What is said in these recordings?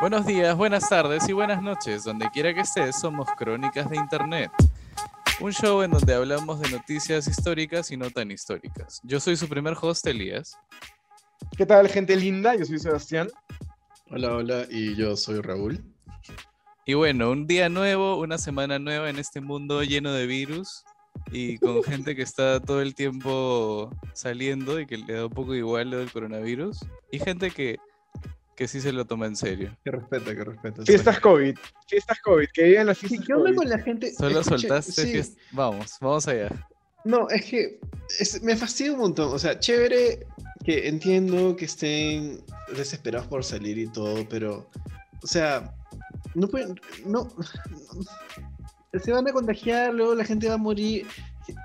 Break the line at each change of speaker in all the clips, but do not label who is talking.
Buenos días, buenas tardes y buenas noches. Donde quiera que estés, somos Crónicas de Internet. Un show en donde hablamos de noticias históricas y no tan históricas. Yo soy su primer host, Elías.
¿Qué tal, gente linda? Yo soy Sebastián.
Hola, hola, y yo soy Raúl.
Y bueno, un día nuevo, una semana nueva en este mundo lleno de virus y con gente que está todo el tiempo saliendo y que le da un poco igual lo del coronavirus. Y gente que, que sí se lo toma en serio.
Que respeta, que respeta.
Fiestas COVID. Fiestas COVID. Que viven las fiestas
¿Qué onda
COVID.
con la gente?
Solo
Escuche,
soltaste
sí.
Vamos, vamos allá.
No, es que es- me fastidia un montón. O sea, chévere que entiendo que estén desesperados por salir y todo, pero, o sea, no pueden, no, no- se van a contagiar, luego la gente va a morir.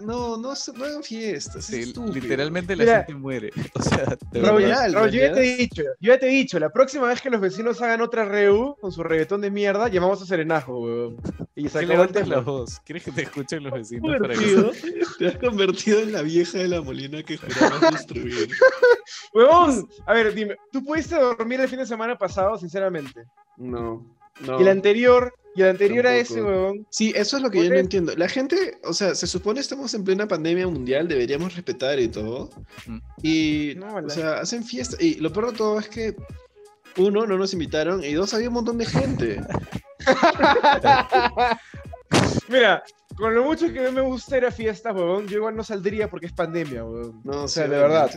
No, no, se- no hagan fiestas.
Sí, literalmente la
Mira.
gente muere. O sea, de
Raúl,
real,
Raúl, yo ya te he dicho, yo ya te he dicho, la próxima vez que los vecinos hagan otra reu con su reggaetón de mierda, llamamos a Serenajo, weón. Y se
¿Qué
acabó el
levantas la voz? ¿Quieres que te escuchen los vecinos para que
te has convertido en la vieja de la molina que jurabas destruir.
Huevón, a ver, dime, ¿tú pudiste dormir el fin de semana pasado, sinceramente?
No, no.
Y el anterior, y el anterior a ese, huevón.
Sí, eso es lo que
¿Por
yo no entiendo. La gente, o sea, se supone estamos en plena pandemia mundial, deberíamos respetar y todo.
Mm.
Y,
No,
o sea, hacen fiesta. Y lo peor de todo es que, uno, no nos invitaron, y dos, había un montón de gente.
Mira, con lo mucho que me gusta ir a fiestas, huevón, yo igual no saldría porque es pandemia, huevón.
No,
O sea,
sí,
de verdad.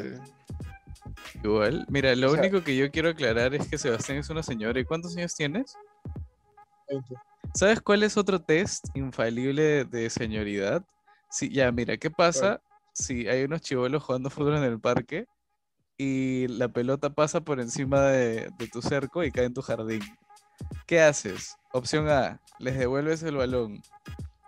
Igual, mira, lo
O sea-
único que yo quiero aclarar es que Sebastián es una señora. ¿Y cuántos años tienes? ¿Sabes cuál es otro test infalible de señoridad? Sí, ya, mira, ¿qué pasa si hay unos chivolos jugando fútbol en el parque y la pelota pasa por encima de, de tu cerco y cae en tu jardín? ¿Qué haces? Opción A, les devuelves el balón.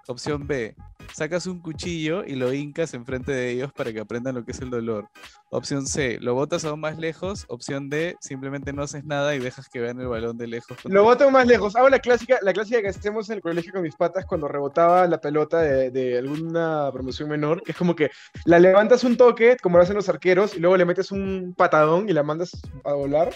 Opción B, sacas un cuchillo y lo hincas enfrente de ellos para que aprendan lo que es el dolor. Opción C, lo botas aún más lejos. Opción D, simplemente no haces nada y dejas que vean el balón de lejos.
Lo boto más lejos. Hago la clásica, la clásica que hacemos en el colegio con mis patas cuando rebotaba la pelota de, de alguna promoción menor, que es como que la levantas un toque, como lo hacen los arqueros, y luego le metes un patadón y la mandas a volar.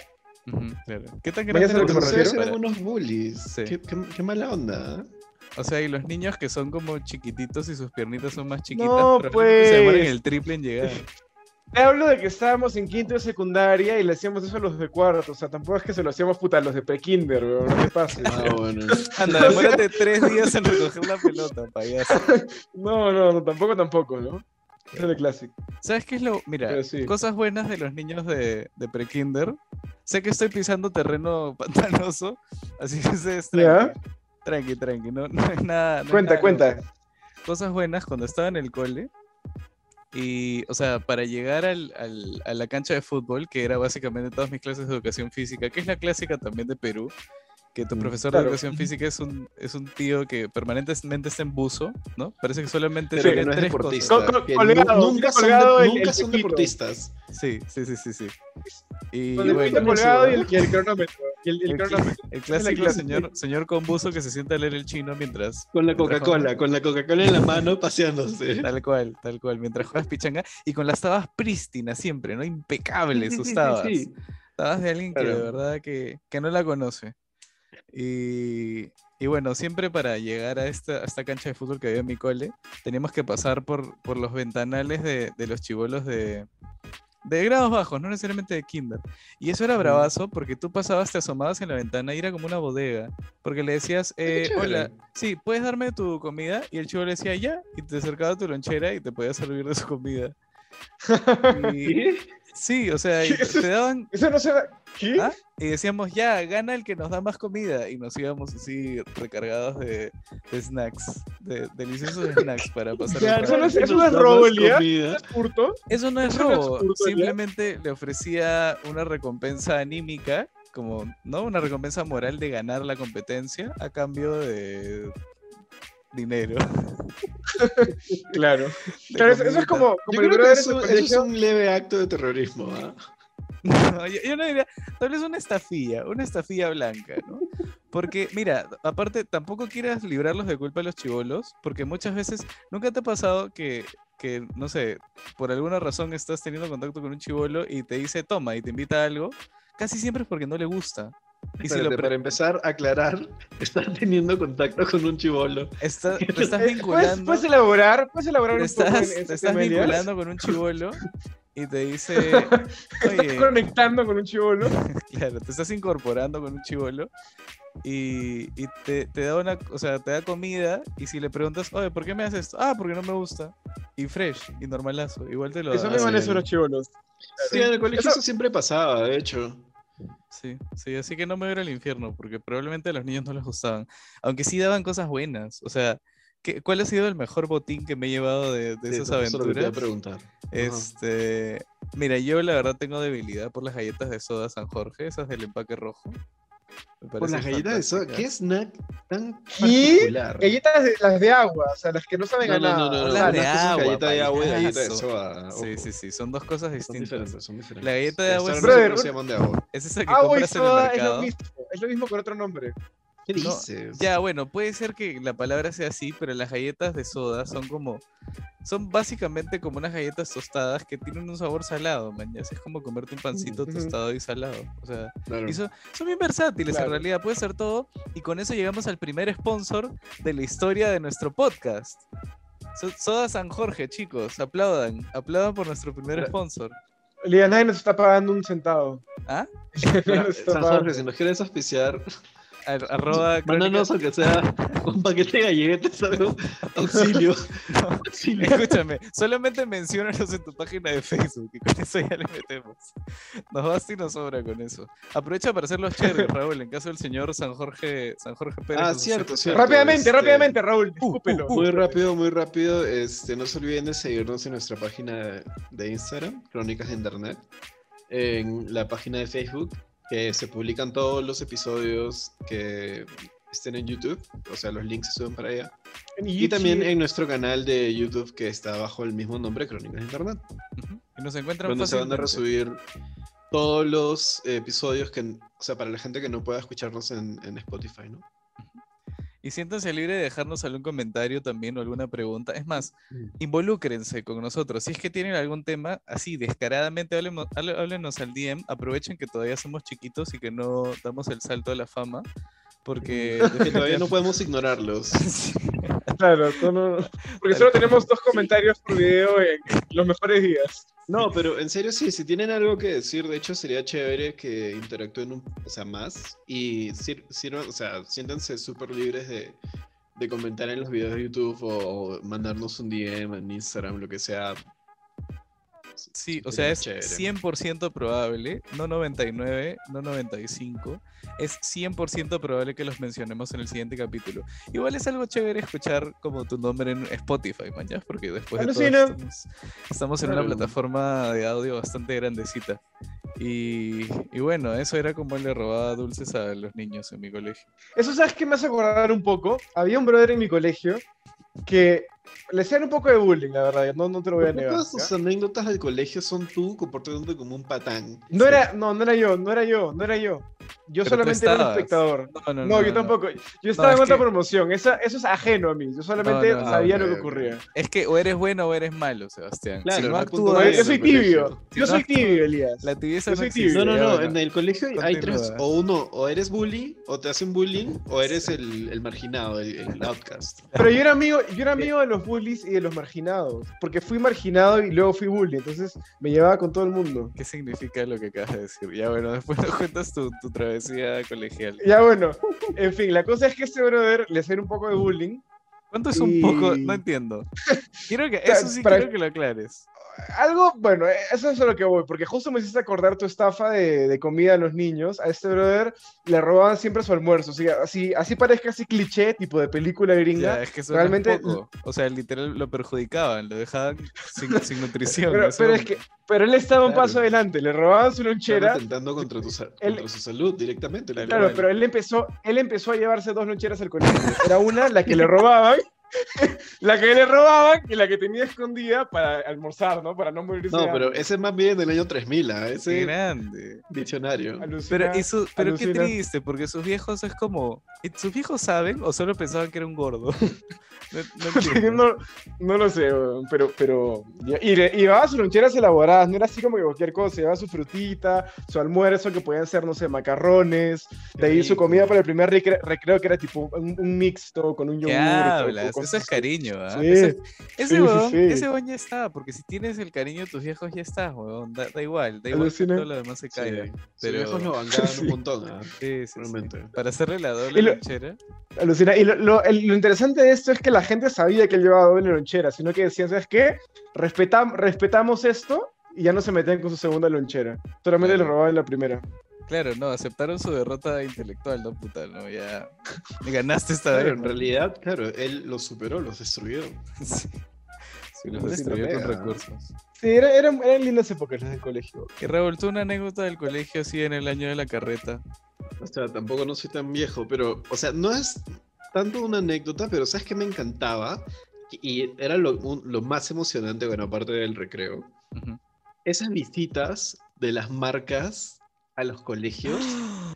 Claro. ¿Qué tan grande
lo que
tu
me
Ustedes
refiero.
eran
para-
unos bullies.
Sí.
Qué, qué- qué mala onda. ¿eh?
O sea, y los niños que son como chiquititos y sus piernitas son más chiquitas,
No,
probablemente se demoran
pues.
el triple en llegar.
Te hablo de que estábamos en quinto de secundaria y le hacíamos eso a los de cuarto. O sea, tampoco es que se lo hacíamos puta a los de pre-kinder, weón. No te pases.
Ah, bueno.
Anda, demórate tres días en recoger la pelota, payaso.
No, no, no, tampoco, tampoco, ¿no? Eso es de clásico.
¿Sabes qué es lo...? Mira,
Pero sí.
cosas buenas de los niños de, de pre-kinder. Sé que estoy pisando terreno pantanoso, así que
¿Ya?
tranqui, tranqui, tranqui, no, no es nada... no es
Cuenta,
nada
cuenta.
loco. Cosas buenas cuando estaba en el cole. Y, o sea, para llegar al, al- a la cancha de fútbol, que era básicamente todas mis clases de educación física, que es la clásica también de Perú, que tu
Mm,
profesor de educación física es un, es un tío que permanentemente está en buzo, ¿no? Parece que solamente
Pero que no
tres
deportista.
cosas.
Co- co-
que
colgado,
nu- nunca son,
colgado
de-
el-
nunca
el
son deportistas.
Sí, sí, sí, sí, sí. Y
el
bueno,
pito colgado y el, y el cronómetro. Y el, el
el,
cronómetro.
el clásico señor, señor con buzo que se sienta a leer el chino mientras
Con la Coca-Cola, con la Coca-Cola en la mano paseándose.
Tal cual, tal cual. Mientras juegas pichanga y con las tabas prístinas siempre, ¿no? Impecables sus tabas.
sí.
Tabas de alguien que de verdad que, que no la conoce. Y, y bueno, siempre para llegar a esta, a esta cancha de fútbol que había en mi cole, teníamos que pasar por, por los ventanales de, de los chivolos de, de grados bajos, no necesariamente de kinder. Y eso era bravazo porque tú pasabas, te asomabas en la ventana y era como una bodega. Porque le decías, eh, hola, sí, ¿puedes darme tu comida? Y el chivo le decía, ya, y te acercaba a tu lonchera y te podía servir de su comida. Y- sí, o sea, y
Eso
te daban,
Eso no se da. ¿Qué?
¿Ah? Y decíamos, ya, gana el que nos da más comida. Y nos íbamos así recargados de, de snacks, de deliciosos snacks para pasar
Ya,
el
Eso no es- eso no es robo, Elías.
Eso no es
eso no es
robo,
hurto, ya.
simplemente le ofrecía una recompensa anímica, como, ¿no? Una recompensa moral de ganar la competencia a cambio de dinero.
Claro. Claro, eso, es como, como
Yo creo que eso, es un leve acto de terrorismo. ¿ah?
No, yo, yo no diría, tal vez una estafilla, una estafilla blanca, ¿no? Porque, mira, aparte, tampoco quieras librarlos de culpa a los chivolos, porque muchas veces, ¿nunca te ha pasado que, que, no sé, por alguna razón estás teniendo contacto con un chivolo y te dice, toma, y te invita a algo? Casi siempre es porque no le gusta.
Y si lo para empezar a aclarar, estás teniendo contacto con un chivolo.
Está, te estás vinculando.
¿Puedes, elaborar, puedes elaborar un
estás,
poco
en te estás vinculando con un chivolo y te dice.
Oye, estás conectando con un chivolo.
claro, te estás incorporando con un chivolo y, y te, te, da una, o sea, te da comida y si le preguntas, oye, ¿por qué me haces esto? Ah, porque no me gusta. Y fresh, y normalazo. Igual te lo
Eso me van a los chivolos.
Sí, en el colegio eso... siempre pasaba, de hecho.
Sí, sí, así que no me voy al infierno, porque probablemente a los niños no les gustaban. Aunque sí daban cosas buenas. O sea, ¿qué, ¿cuál ha sido el mejor botín que me he llevado de, de esas aventuras?
Eso preguntar.
Este, mira, yo la verdad tengo debilidad por las galletas de soda San Jorge, esas del empaque rojo.
Por las galletas de soda, ¿qué snack tan
¿Y? particular? Galletas de, las de agua, o sea, las que no saben a nada.
No, no, no,
las de agua.
Galleta de agua y galleta de soda.
Sí, sí, sí, son dos cosas distintas.
Son diferentes, son diferentes.
La galleta de agua
es,
Brother,
se llaman de agua.
es esa que
Agua y
compras en el
soda es
mercado.
lo mismo, es lo mismo con otro nombre.
¿Qué
No,
dices?
Ya, bueno, puede ser que la palabra sea así, pero las galletas de soda son como. Son básicamente como unas galletas tostadas que tienen un sabor salado, man. ya, Es como comerte un pancito tostado y salado. O sea,
Claro.
y son, son bien versátiles
Claro.
en realidad, puede ser todo. Y con eso llegamos al primer sponsor de la historia de nuestro podcast. So- Soda San Jorge, chicos, aplaudan, aplaudan por nuestro primer sponsor.
Liga, nadie nos está pagando un centavo.
¿Ah?
Nadie
Mira,
nos está
San. Jorge, si nos quieres auspiciar,
Ar- arroba
mándanos aunque sea un paquete de galletas, algo. Auxilio.
No,
Auxilio.
Escúchame, solamente menciónanos en tu página de Facebook y con eso ya le metemos. Nos basta y nos sobra con eso. Aprovecha para hacer los cherries, Raúl, en caso del señor San Jorge, San Jorge Pérez.
Ah, cierto, cierto.
Rápidamente,
este,
rápidamente, Raúl, discúlpelo.
uh,
Muy rápido, muy rápido. Este, no se olviden de seguirnos en nuestra página de Instagram, Crónicas de Internet, en la página de Facebook, que se publican todos los episodios que estén en YouTube, o sea, los links se suben para allá. Y también en nuestro canal de YouTube que está bajo el mismo nombre, Crónicas de Internet,
Ujú, Y nos encuentran
donde se van a resubir todos los episodios que, o sea, para la gente que no pueda escucharnos en, en Spotify, ¿no?
Y siéntanse libre de dejarnos algún comentario también o alguna pregunta. Es más,
Mm.
involúcrense con nosotros. Si es que tienen algún tema así, descaradamente, háblenos al DM. Aprovechen que todavía somos chiquitos y que no damos el salto a la fama. Porque
Que todavía no podemos ignorarlos.
Claro, tú no- porque solo tenemos dos comentarios por video en los mejores días.
No, pero en serio sí, si tienen algo que decir, de hecho sería chévere que interactúen un, o sea, más y sir- sirvan, o sea, siéntanse súper libres de, de comentar en los videos de YouTube o, o mandarnos un DM en Instagram, lo que sea.
Sí, o sea, es
chévere.
100% probable, no 99, no 95, es 100% probable que los mencionemos en el siguiente capítulo. Igual es algo chévere escuchar como tu nombre en Spotify, man, ¿ya? Porque después de todo estamos, estamos en una plataforma de audio bastante grandecita. Y, y bueno, eso era como le robaba dulces a los niños en mi colegio.
Eso, ¿sabes qué me hace acordar un poco? Había un brother en mi colegio que le hacían un poco de bullying, la verdad, no, no te lo voy a negar.
Todas tus anécdotas del colegio son tú comportándote como un patán.
No era, no, no era yo, no era yo, no era yo. Yo
Pero
solamente era un espectador.
No, no,
No, yo tampoco. Yo estaba
es
en otra
que-
promoción. Esa, eso es ajeno a mí. Yo solamente
No, no,
sabía lo que ocurría.
Es que o eres bueno o eres malo, Sebastián.
Claro,
si no
no
actúas,
yo soy tibio. Yo soy
no-
tibio, Elías.
la tibieza
Yo
no
soy
existe.
tibio.
No, no, no, en el colegio hay tres, o uno, o eres bully, o te hacen bullying, o eres el, el marginado, el, el outcast.
Pero yo era amigo, yo era amigo de los bullies y de los marginados. Porque fui marginado y luego fui bully. Entonces me llevaba con todo el mundo.
¿Qué significa lo que acabas de decir? Ya bueno, después nos cuentas tu, tu travesía colegial.
Ya bueno, en fin, la cosa es que este brother le hacía un poco de bullying.
¿Cuánto es un poco? No entiendo. Quiero que, eso sí
para-
quiero que lo aclares.
Algo, bueno, eh, eso es a lo que voy, porque justo me hiciste acordar tu estafa de, de comida a los niños. A este brother le robaban siempre su almuerzo. O sea, así, así parezca así cliché, tipo de película gringa.
Ya, es que eso
realmente-
poco. O sea, literal lo perjudicaban, lo dejaban sin, sin nutrición.
Pero, es que, pero él estaba un paso adelante, le robaban su lonchera.
atentando contra, tu,
Él-
su salud directamente.
Claro,
Claro, pero él empezó, él empezó a llevarse dos loncheras al colegio. Era una la que le robaban la que le robaban y la que tenía escondida para almorzar, ¿no? Para no morirse.
No, pero ese es más bien del año 3000, ¿ah? ese
Qué grande.
diccionario.
Pero, y su- pero qué
alucina.
triste, porque sus viejos es como. ¿y ¿Sus viejos saben o solo pensaban que era un gordo? No, no entiendo.
no, no lo sé, pero, pero y, le- y llevaba sus loncheras elaboradas, no era así como que cualquier cosa, llevaba su frutita, su almuerzo que podían ser, no sé, macarrones, de ahí su comida para el primer recre- recreo que era tipo un, un mixto con un yogur.
Eso es cariño, ¿ah?
Sí,
Ese, ese
sí,
ese ya está, porque si tienes el cariño de tus viejos ya estás, huevón. Da, da igual, da igual que todo lo demás se caiga. Pero-
viejos lo bancaban
Sí.
un montón, ¿ah?
Sí, sí, sí.
Realmente.
Para hacerle la doble
lo-
lonchera.
Alucina. Y lo, lo- el- lo interesante de esto es que la gente sabía que él llevaba doble lonchera, sino que decían, ¿sabes qué? Respetam- respetamos esto y ya no se metían con su segunda lonchera. Solamente le robaban la primera.
Claro, no, aceptaron su derrota intelectual, no puta, no, ya. Ganaste esta
Claro,
vez.
en realidad, claro, él los superó, los destruyó.
Sí. Sí, los destruyó con recursos.
Sí, era- eran, eran lindas épocas las del colegio.
Y Raúl, tú una anécdota del colegio así en el año de la carreta.
O sea, tampoco no soy tan viejo, pero, o sea, no es tanto una anécdota, pero ¿sabes qué me encantaba? Y era lo, un- lo más emocionante, bueno, aparte del recreo. Esas visitas de las marcas a los colegios.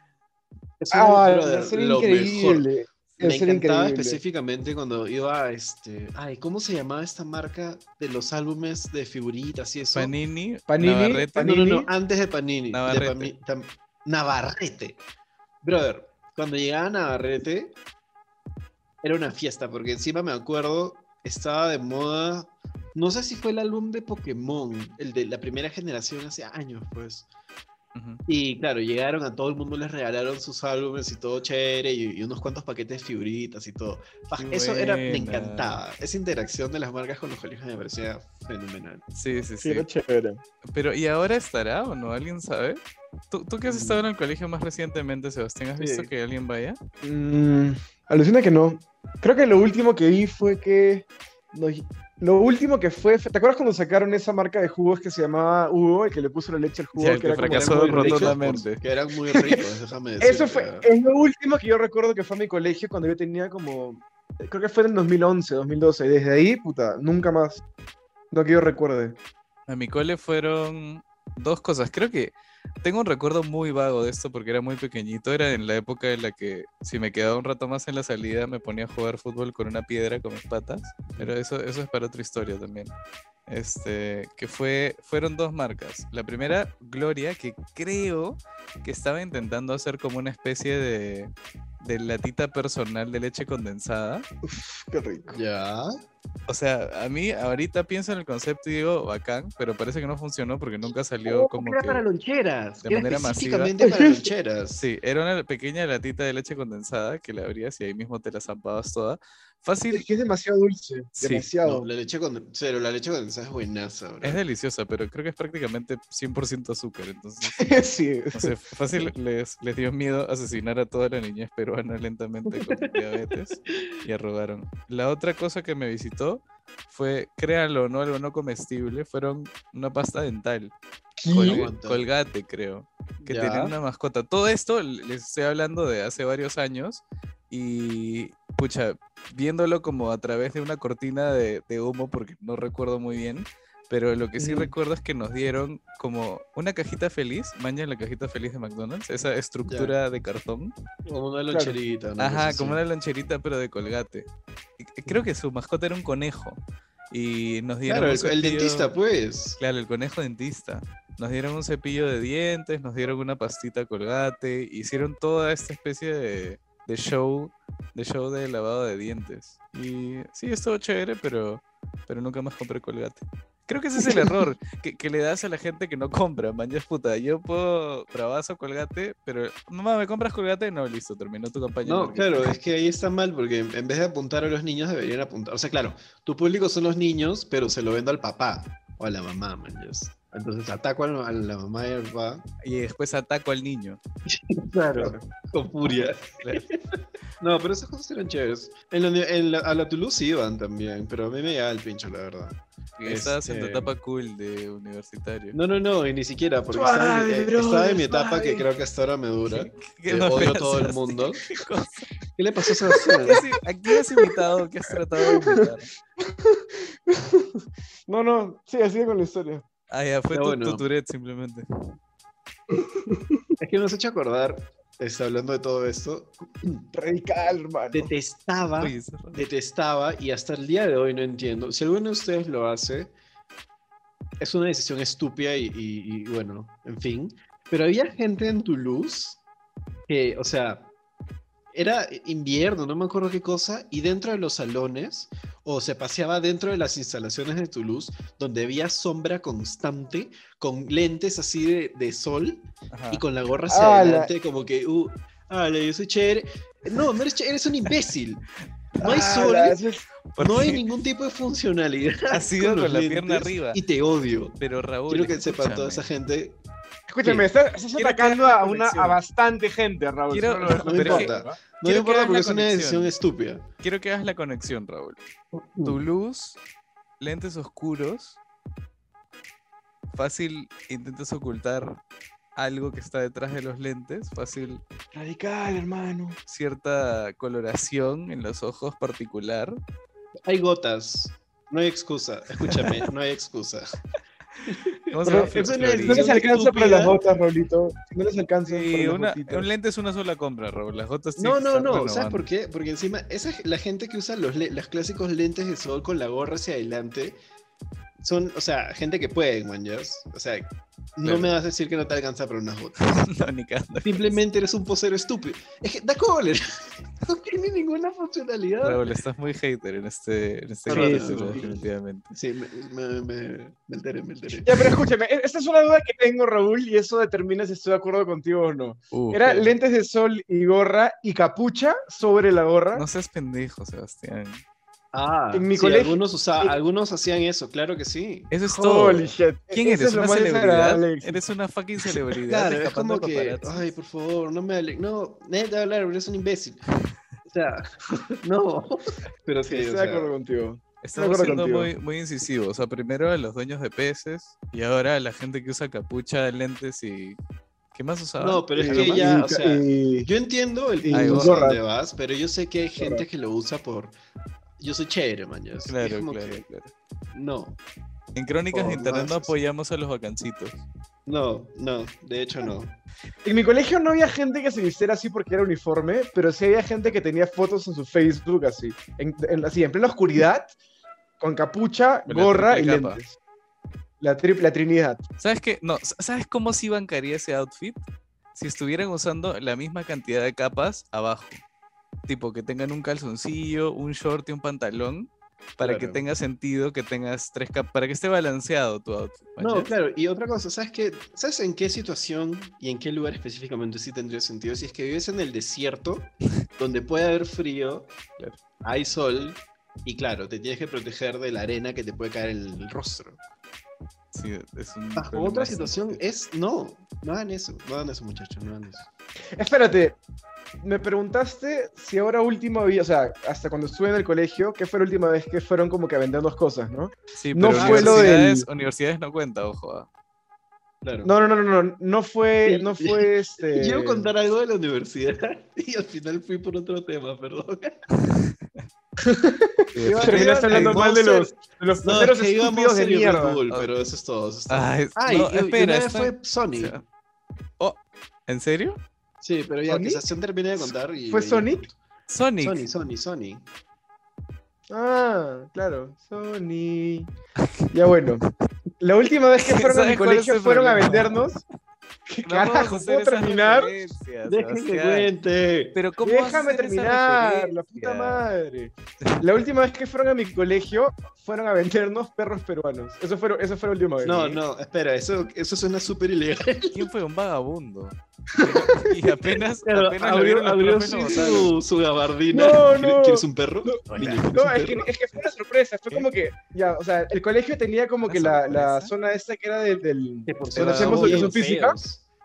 Eso
Ah,
era,
debe ser
lo mejor.
increíble. Debe
Me
ser
encantaba
increíble.
específicamente cuando iba a este. Ay, ¿cómo se llamaba esta marca de los álbumes de figuritas y eso?
Panini,
Panini,
Navarrete.
No, no, no,
Panini.
antes de Panini. de
Navarrete.
Pami- tam- Navarrete. Brother, cuando llegaba Navarrete, era una fiesta, porque encima me acuerdo, estaba de moda. No sé si fue el álbum de Pokémon, el de la primera generación hace años, pues. Y claro, llegaron a todo el mundo, les regalaron sus álbumes y todo chévere, y, y unos cuantos paquetes de figuritas y todo.
Qué
Eso era, me encantaba. Esa interacción de las marcas con los colegios me parecía fenomenal.
Sí, sí,
Sí,
sí.
era chévere.
Pero, ¿y ahora estará o no? ¿Alguien sabe? ¿Tú, tú que has estado en el colegio más recientemente, Sebastián, has visto
Sí.
que alguien vaya?
Mm, alucina que no. Creo que lo último que vi fue que. no, lo último que fue. ¿Te acuerdas cuando sacaron esa marca de jugos que se llamaba Hugo, el que le puso la leche al jugo?
El
que
que
era como-
fracasó
Eran
rotundamente.
Que eran muy ricos, déjame decir.
Eso fue. Es lo último que yo recuerdo que fue a mi colegio cuando yo tenía como. Creo que fue en 2011, 2012. Y desde ahí, puta, nunca más. No que yo recuerde.
A mi cole fueron dos cosas. Creo que tengo un recuerdo muy vago de esto porque era muy pequeñito. Era en la época en la que si me quedaba un rato más en la salida me ponía a jugar fútbol con una piedra con mis patas. Pero eso, eso es para otra historia también. Este, que fue, fueron dos marcas. La primera, Gloria, que creo que estaba intentando hacer como una especie de, de latita personal de leche condensada.
Qué rico.
Ya.
O sea, a mí ahorita pienso en el concepto y digo, bacán, pero parece que no funcionó porque nunca salió como
era
que...
para loncheras.
de
era
manera masiva.
para loncheras.
Sí, era una pequeña latita de leche condensada que la abrías y ahí mismo te la zampabas toda. Fácil,
Es que es demasiado dulce.
Sí,
demasiado.
No, la leche con cero, la leche condensada es buenaza, bro.
es deliciosa, pero creo que es prácticamente 100% azúcar. Entonces,
sí.
no sé, fácil les, les dio miedo asesinar a toda la niñez peruana lentamente con diabetes y arrogaron. La otra cosa que me visitó fue, créanlo o no, algo no comestible, fueron una pasta dental.
Aguanta.
Colgate, creo. Que
Ya.
tenía una mascota. Todo esto les estoy hablando de hace varios años. Y, pucha, viéndolo como a través de una cortina de, de humo, porque no recuerdo muy bien. Pero lo que sí recuerdo es que nos dieron como una cajita feliz, maña la cajita feliz de McDonald's, esa estructura de cartón.
Como una loncherita. una
Ajá, como una loncherita, pero de colgate. Creo que su mascota era un conejo. Y nos dieron
Claro, el, el dentista, pues.
Claro, el conejo dentista. Nos dieron un cepillo de dientes, nos dieron una pastita colgate, hicieron toda esta especie de, de show, de show de lavado de dientes. Y sí, estuvo chévere, pero, pero nunca más compré colgate. Creo que ese es el error que, que le das a la gente que no compra, manjas puta. Yo puedo bravazo colgate, pero mamá, ¿me compras colgate? No, listo, terminó tu campaña.
No,
porque-
claro, es que ahí está mal porque en vez de apuntar a los niños deberían apuntar. O sea, claro, tu público son los niños, pero se lo vendo al papá o a la mamá, man. yes. Entonces ataco a la, a la mamá y al papá.
Y después ataco al niño.
Claro. Con furia.
Claro.
No, pero esas cosas eran chéveres. En la, uni- en la- a la Toulouse iban también, pero a mí me llegaba el pincho, la verdad.
Estabas en tu
Este-
etapa cool de universitario.
No, no, no, y ni siquiera, porque estaba, en,
Suave,
eh,
brother,
estaba en mi etapa que creo que hasta ahora me dura.
¿Qué
que
no
odio a todo el mundo.
¿Qué
le pasó a Sebastián?
¿A quién has invitado? ¿Qué has tratado de invitar?
No, no, sí, así con la historia.
Ah, ya, fue tu,
bueno.
tu Tourette simplemente.
Es que nos ha hecho acordar, está hablando de todo esto,
Radical, hermano.
detestaba,
Oye,
detestaba y hasta el día de hoy no entiendo. Si alguno de ustedes lo hace, es una decisión estúpida y, y- y, bueno, en fin. Pero había gente en Toulouse que, o sea, era invierno, no me acuerdo qué cosa, y dentro de los salones, o se paseaba dentro de las instalaciones de Toulouse, donde había sombra constante, con lentes así de, de sol,
Ajá.
y con la gorra hacia
¡Hala!
adelante, como que, uh, yo soy chévere. No, no eres chévere, eres un imbécil. No hay
Ah,
sol,
la-
no hay ningún tipo de funcionalidad.
Has ido
con
con la pierna arriba.
Y te odio.
Pero Raúl.
Quiero que sepan toda esa gente.
Escúchame,
Sí.
estás, atacando a, una, bastante gente, Raúl.
Quiero-
no me
claro,
importa.
¿no?
No
Quiero
me
que
importa porque es una decisión estúpida.
Quiero que hagas la conexión, Raúl. Toulouse, lentes oscuros. Fácil intentas ocultar algo que está detrás de los lentes. Fácil
Radical, hermano.
cierta coloración en los ojos particular.
Hay gotas. No hay excusa. Escúchame, no hay excusa.
Florín.
No les alcanza para las botas, Raulito. No les alcanza
Sí,
para las
una- un lente es una sola compra, Raúl. Las gotas
No,
tienen que
no, no. ¿Sabes por qué? Porque encima, esa, la gente que usa los, los clásicos lentes de sol con la gorra hacia adelante son, o sea, gente que puede, man, ¿yas? O sea, no
Claro.
me vas a decir que no te alcanza para unas botas.
No, ni cagando.
Simplemente eres un posero estúpido. Es que da cólera. No tiene ninguna funcionalidad.
Raúl, estás muy hater en este, en este
Sí,
capítulo,
sí.
definitivamente.
Sí, me, me, me, me enteré, me enteré.
Ya, pero escúchame, e- esta es una duda que tengo, Raúl, y eso determina si estoy de acuerdo contigo o no.
Uh,
Era lentes de sol y gorra y capucha sobre la gorra.
No seas pendejo, Sebastián.
Ah,
En mi
sí,
colegio-
algunos, usa-
en-
algunos hacían eso, claro que sí.
Eso es todo.
Holy shit.
¿Quién eres?
es
¿Una celebridad? Eres una fucking celebridad
Claro, es como que, ay, por favor, no me ale... No, neta de hablar, eres un imbécil. O sea, no. Pero sí,
Sí,
o
estoy de acuerdo contigo.
Estamos
acuerdo
siendo
contigo.
muy, muy incisivos. O sea, primero a los dueños de peces y ahora a la gente que usa capucha, lentes y. ¿Qué más usaba?
No, pero es que
y-
ya, o sea,
y-
yo entiendo el punto donde vas, pero yo sé que hay gente que lo usa por... Yo soy chévere, man. es
Claro, claro,
que,
claro.
No,
En Crónicas
Oh,
de Internet no apoyamos a los vacancitos.
no, no, de hecho no.
En mi colegio no había gente que se vistiera así porque era uniforme, pero sí había gente que tenía fotos en su Facebook así, en, en- así, en plena oscuridad, con capucha,
la
gorra y
capa.
lentes. La triple, la trinidad.
¿Sabes qué? No, ¿sabes cómo sí bancaría ese outfit? Si estuvieran usando la misma cantidad de capas abajo. Tipo, que tengan un calzoncillo, un short y un pantalón. Para que tenga sentido que tengas tres capas. Para que esté balanceado tu outfit.
No, claro, y otra cosa, ¿sabes qué? ¿Sabes en qué situación y en qué lugar específicamente sí tendría sentido? Si es que vives en el desierto, donde puede haber frío,
Claro.
hay sol, y claro, te tienes que proteger de la arena que te puede caer en el rostro.
Sí, es un
Bajo otra situación es no, no hagan eso, no hagan eso muchachos, no hagan eso.
Espérate, me preguntaste si ahora último había, o sea, hasta cuando estuve en el colegio, ¿qué fue la última vez que fueron como que a vendernos cosas, no?
Sí,
No
pero
fue lo del-
universidades, no cuenta, ojo. ah.
Claro.
No, no, no, no, no, no fue, no fue este...
A contar algo de la universidad y al final fui por otro tema, perdón.
Terminaste hablando mal de los, de los
No, que íbamos
estúpidos de mierda.
Bull, pero eso es todo. Eso es todo.
Ay,
Ay,
no, espera, está-
fue
o sea, oh, ¿En serio?
Sí, pero ya,
¿Sony?
que Sebastián termine de contar. Y,
¿Fue
y-
Sonic?
Sonic.
Sony, Sony, Sony.
Ah, claro, Sony. Ya bueno. La última vez que fueron a
¿Sabes
mi colegio fueron a vendernos. ¿Qué carajo? ¿Puedo terminar?
Dejen que
Sebastián.
cuente.
Pero ¿cómo vas a
Déjame terminar, la puta madre. La última vez que fueron a mi colegio fueron a vendernos perros peruanos. Eso fue, eso fue la última vez.
No, no, espera, eso, eso suena súper ilegal.
¿Quién fue un vagabundo? Y apenas,
Claro,
apenas lo
abrió, su, su gabardina.
No,
¿Quieres-
no.
¿Quieres un perro?
Hola.
Niño, ¿quieres
No,
un
es que, es que fue una sorpresa. Fue
¿Qué?
como que, ya, o sea, el colegio tenía como que la, la zona esta que era del.
Era
donde hacemos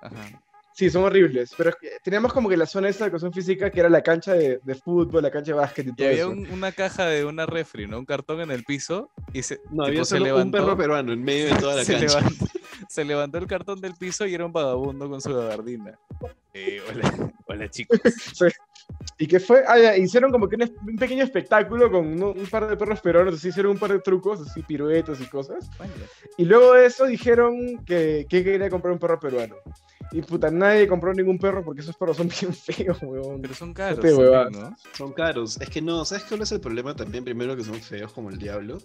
muy
educación
feos.
física.
Ajá.
Sí, son horribles. Pero teníamos como que la zona esta de educación física que era la cancha de, de fútbol, la cancha de básquet y
Y
todo
había
eso.
un- una caja de una refri, ¿no? Un cartón en el piso y se,
No,
tipo,
había
se
solo un
levantó,
perro peruano en medio de toda la
se,
cancha.
levantó, se levantó el cartón del piso y era un vagabundo con su gabardina. Eh, hola, hola chicos.
¿Y qué fue? Ah, ya, hicieron como que un, pequeño espectáculo con un, par de perros peruanos, así hicieron un par de trucos, así piruetos y cosas. Y luego de eso dijeron que, que quería comprar un perro peruano. Y puta, nadie compró ningún perro porque esos perros son bien feos, weón.
Pero son caros,
¿no? Son caros. Es que no, ¿sabes cuál es el problema también? Primero que son feos como el diablo.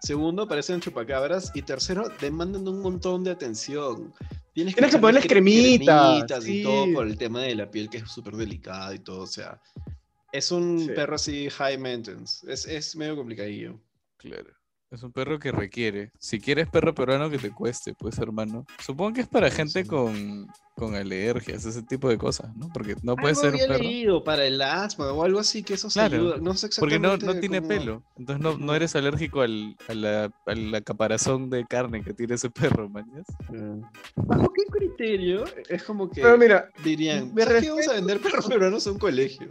Segundo, parecen chupacabras. Y tercero, demandan un montón de atención.
Tienes que, ponerles cremitas.
y todo por el tema de la piel que es súper delicada y todo. O sea, es un perro así high maintenance. Es, es medio complicadillo.
Claro. Es un perro que requiere. Si quieres perro peruano que te cueste, pues hermano. Supongo que es para gente con, con alergias, ese tipo de cosas, ¿no? Porque no puede ser un
perro. para el asma o algo así, que eso se ayuda. No sé
Porque no, no tiene pelo. Entonces no, no eres alérgico al, a, la, a, la, caparazón de carne que tiene ese perro, mañas.
¿Bajo qué criterio? Es como que
Pero mira,
dirían, ¿qué vamos a vender perros peruanos a un colegio?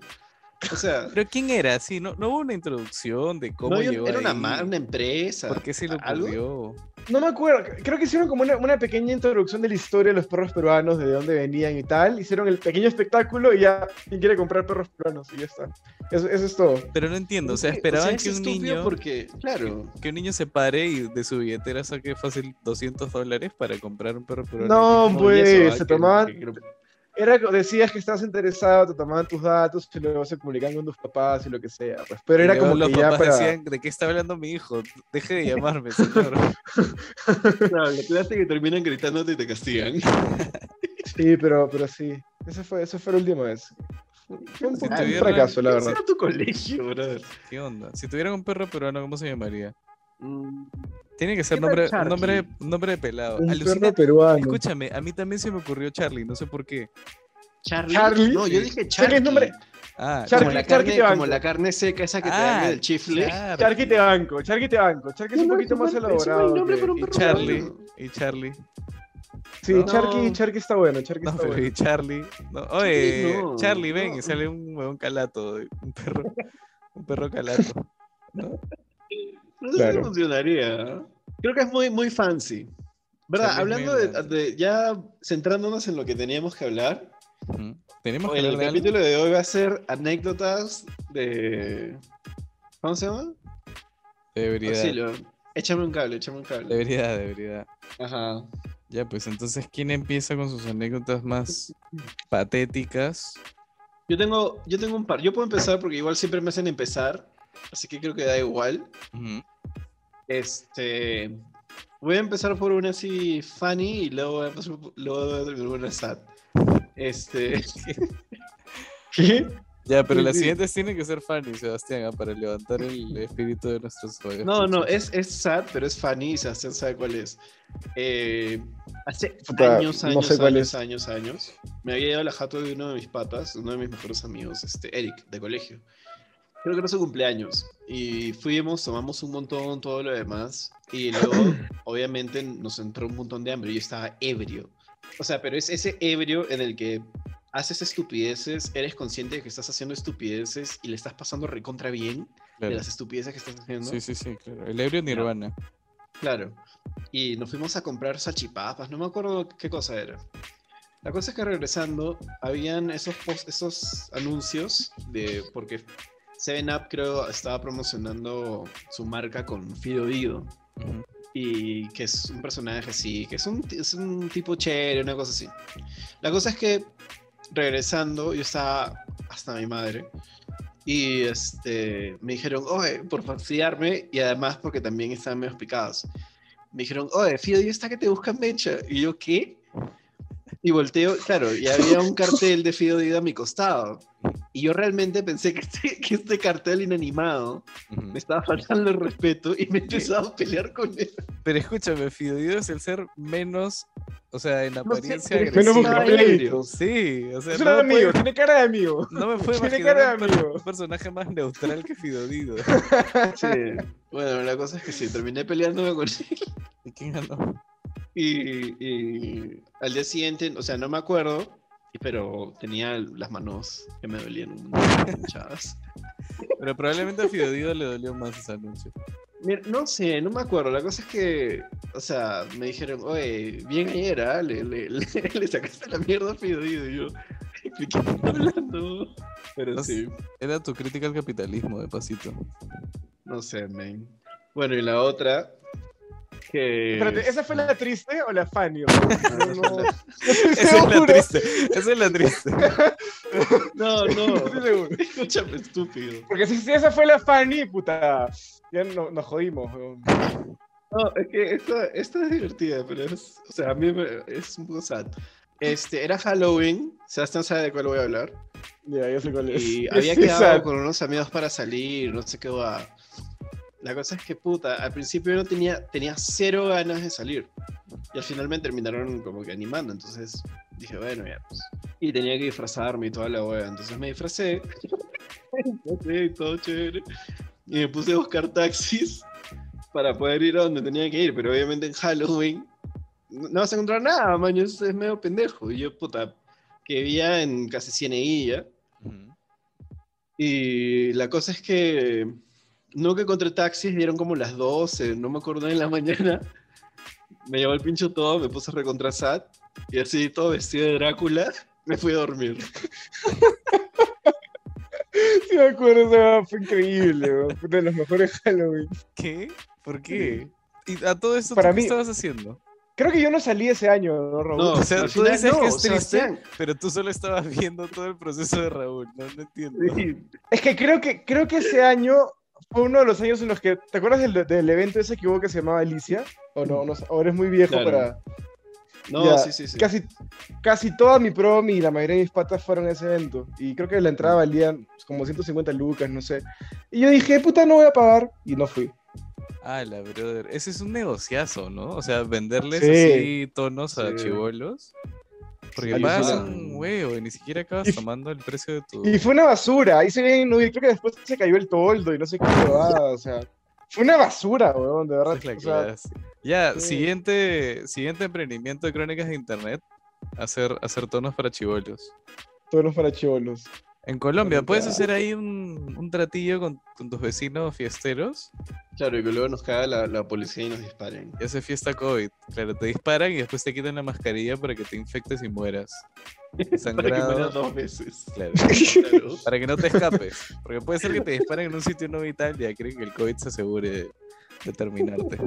O sea,
¿Pero quién era? Sí, no, no hubo una introducción de cómo no, llegó
Era Una, una empresa.
¿Por qué se lo ocurrió?
No me acuerdo. Creo que hicieron como una, una, pequeña introducción de la historia de los perros peruanos, de dónde venían y tal. Hicieron el pequeño espectáculo y ya, ¿quién quiere comprar perros peruanos? Y ya está. Eso, eso es todo.
Pero no entiendo. O sea, esperaban que un niño.
Porque, claro.
Que, un niño se pare y de su billetera saque fácil 200 dólares para comprar un perro peruano.
No, pues, se tomaban. Era, decías que estabas interesado, te tomaban tus datos y luego se comunicaban con tus papás y lo que sea. Pues. Pero era como
los
que
papás ya decían, ¿de qué está hablando mi hijo? Deje de llamarme, señor.
claro, la clase que terminan gritándote y te castigan.
sí, pero, pero sí. Ese fue, ese fue la última vez. Fue un, fracaso, la verdad.
era tu colegio, brother?
¿Qué onda? Si tuviera un perro peruano, ¿cómo se llamaría? Mm. Tiene que ser nombre, nombre, nombre de pelado.
Un perro peruano.
Escúchame, a mí también se me ocurrió Charlie, no sé por qué.
Charlie. No, yo dije Charlie.
es nombre?
Ah, Charlie, como, la carne, como la carne seca esa que te dan ah, del chifle.
Charlie te banco, Charlie te banco. Charlie es un poquito más elaborado.
y Charlie, y Charlie.
Sí, Charlie, Charlie está bueno, Charlie no, está pero bueno.
Y Charlie, no. oye, Charlie, ven, y sale un huevón calato, un perro, un perro calato. ¿no?
No sé si funcionaría. Creo que es muy, muy fancy. ¿Verdad? Hablando de, ya centrándonos en lo que teníamos que hablar.
Tenemos que
el capítulo de hoy va a ser anécdotas de. ¿Cómo se llama?
De veridad.
Échame un cable, échame un cable.
De veridad, de veridad.
Ajá.
Ya, pues entonces, ¿quién empieza con sus anécdotas más patéticas?
Yo tengo, yo tengo un par. Yo puedo empezar porque igual siempre me hacen empezar así que creo que da igual. Este. Voy a empezar por una así funny y luego voy a pasar luego por una sad. Este.
¿Qué?
Ya, pero las siguientes tienen que ser funny, Sebastián, ah, para levantar el espíritu de nuestros
No, no, es, es sad, pero es funny y Sebastián sabe cuál es. Eh, hace años, años, años, años, años, me había llevado la jato de uno de mis patas, uno de mis mejores amigos, este, Eric, de colegio creo que era su cumpleaños. Y fuimos, tomamos un montón, todo lo demás. Y luego, obviamente, nos entró un montón de hambre. Yo estaba ebrio. O sea, pero es ese ebrio en el que haces estupideces, eres consciente de que estás haciendo estupideces y le estás pasando recontra bien de las estupideces que estás haciendo.
Sí, sí, sí, claro. El ebrio nirvana.
Claro. Y nos fuimos a comprar salchipapas, no me acuerdo qué cosa era. La cosa es que regresando, habían esos, esos anuncios de, porque Seven Up creo estaba promocionando su marca con Fido Dido. Y que es un personaje así, que es un, es un tipo chévere, una cosa así. La cosa es que regresando, yo estaba hasta mi madre. Y este, me dijeron, oye, por fastidiarme y además porque también estaban medio picados. Me dijeron, oye, Fido Dido está que te buscan mecha. Y yo, ¿qué? Y volteo, claro, y había un cartel de Fido Dido a mi costado. Y yo realmente pensé que este, que este cartel inanimado me estaba faltando el respeto y me empezaba a pelear con él.
Pero escúchame, Fido Dido es el ser menos, o sea, en apariencia
menos
Sí, o sea,
es un amigo, tiene cara de amigo.
No me fue tiene cara de amigo. un personaje más neutral que Fido Dido.
Sí. Bueno, la cosa es que sí, terminé peleándome con él.
¿Y quién ganó?
Y, al día siguiente, o sea, no me acuerdo, pero tenía las manos que me dolían muchas.
pero probablemente a Fidodido le dolió más ese anuncio.
Mira, no sé, no me acuerdo. La cosa es que, o sea, me dijeron, oye, bien ayer, ¿ah? le, le, le, sacaste la mierda a Fidodido. Y yo, ¿De qué estás hablando? Pero
No
sí,
Era tu crítica al capitalismo, de pasito.
no sé, man. Bueno, y la otra, que...
Espérate, ¿esa fue la triste o la funny?
No,
No,
Esa es la triste. Esa es la triste.
No, no. Escúchame, estúpido.
Porque si, si esa fue la funny, puta, ya no- nos jodimos. weón.
No, es que esta, esta es divertida, pero es, o sea, a mí me- es un poco sad. Este, era Halloween, Sebastián sabe de cuál voy a hablar,
Ya, ya sé cuál es.
y había quedado
sad.
con unos amigos para salir, no sé qué va. La cosa es que, puta, al principio yo no tenía, tenía cero ganas de salir, y al final me terminaron como que animando, entonces dije, bueno, ya, pues. Y tenía que disfrazarme y toda la wea, entonces me disfracé, todo chévere, y me puse a buscar taxis para poder ir a donde tenía que ir, pero obviamente en Halloween no, vas a encontrar nada, man, es, es medio pendejo. Y yo, puta, que vivía en casi Cieneguilla,
Ujú.
y la cosa es que no que encontré taxis, dieron como las 12, no me acuerdo en la mañana. Me llevó el pincho todo, me puse recontra sad, y así todo vestido de Drácula, me fui a dormir.
Sí, me acuerdo, fue increíble. Fue de los mejores Halloween.
¿Qué? ¿Por qué? ¿Y a todo esto
Para
tú qué
mí-
estabas haciendo?
Creo que yo no salí ese año, ¿no, Raúl?
No,
O sea, tú
final
dices
no,
que es triste,
Sebastián.
pero tú solo estabas viendo todo el proceso de Raúl. No, no entiendo.
Sí,
Es que creo que, creo que ese año fue uno de los años en los que. ¿Te acuerdas del, del evento ese que hubo que se llamaba Alicia? ¿O no? no o eres muy viejo
Claro.
para.
No,
Ya,
sí, sí, sí.
Casi, casi toda mi prom y la mayoría de mis patas fueron a ese evento. Y creo que la entrada valía como 150 lucas, no sé. Y yo dije, puta, no voy a pagar. Y no fui.
Ah, la brother. Ese es un negociazo, ¿no? O sea, venderles
Sí.
así tonos a chivolos. Porque pagas un huevo y ni siquiera acabas
Y-
tomando el precio de tu.
Y fue una basura. Ahí se ve, y creo que después se cayó el toldo y no sé qué llevaba. O sea, fue una basura, weón, de verdad.
Esa es la
O sea,
clase. Ya,
sí.
siguiente, siguiente emprendimiento de crónicas de internet. Hacer, hacer tonos para chivolos.
tonos para chivolos.
En Colombia, ¿puedes hacer ahí un, un tratillo con, con tus vecinos fiesteros?
Claro, y que luego nos caga la, la policía y nos disparen.
Y hace fiesta COVID. Claro, te disparan y después te quitan la mascarilla para que te infectes y mueras.
Para que
Sangrado.
mueras dos veces.
Claro.
Claro.
Para que no te escapes. Porque puede ser que te disparen en un sitio no vital y ya creen que el COVID se asegure de, de terminarte.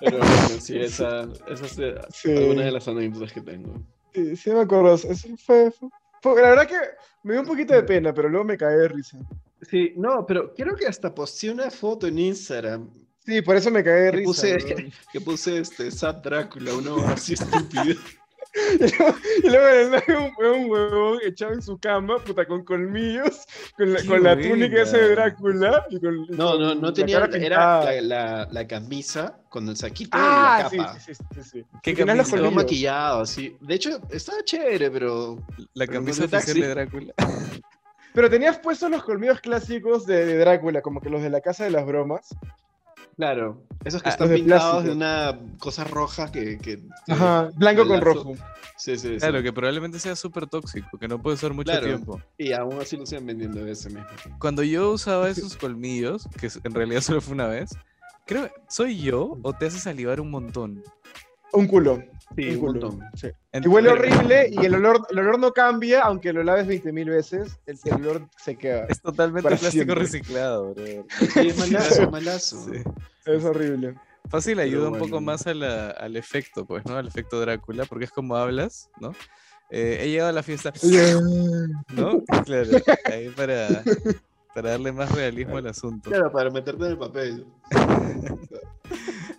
Pero bueno, sí, esa, esa es
Sí.
alguna de las anécdotas que tengo.
Sí, sí me acuerdo. Eso fue, fue- fue- la verdad que me dio un poquito de pena, pero luego me caí de risa.
Sí, no, pero creo que hasta posteé una foto en Instagram
Sí, por eso me caí de
que
risa.
puse, que puse este Sad Drácula, uno así estúpido.
Y luego, un, un huevón echado en su cama, puta, con colmillos, con la, con la túnica esa de Drácula. Y con, y
No, no, no tenía, era la, la, la camisa con el saquito
Ah,
y la
sí,
capa.
sí, sí, sí, sí.
¿Qué camisa?
Colmillos.
maquillado, así. De hecho, estaba chévere, pero
La
Pero
camisa oficial de Drácula.
Pero tenías puestos los colmillos clásicos de, de Drácula, como que los de la Casa de las Bromas.
claro, esos que
Ah,
están
de
pintados de una cosa roja que... que
Ajá, blanco con
lazo.
rojo.
Sí, sí, sí.
Claro, que probablemente sea súper tóxico, que no puede usar mucho
Claro.
tiempo.
Y aún así lo siguen vendiendo ese mismo.
Cuando yo usaba esos colmillos, que en realidad solo fue una vez, creo, ¿soy yo o te hace salivar un montón?
Un culo.
Sí,
un
montón.
sí. Y huele horrible y el olor, el olor no cambia, aunque lo laves 20.000 veces, el, el olor se queda.
Es totalmente plástico
siempre.
reciclado, bro.
Sí, es malazo, es malazo.
Sí.
Es horrible.
Fácil ayuda un poco más a la- al efecto, pues, ¿no? Al efecto Drácula, porque es como hablas, ¿no? Eh, he llegado a la fiesta, ¿no? Claro, ahí para, para darle más realismo al asunto.
Claro, para meterte en el papel.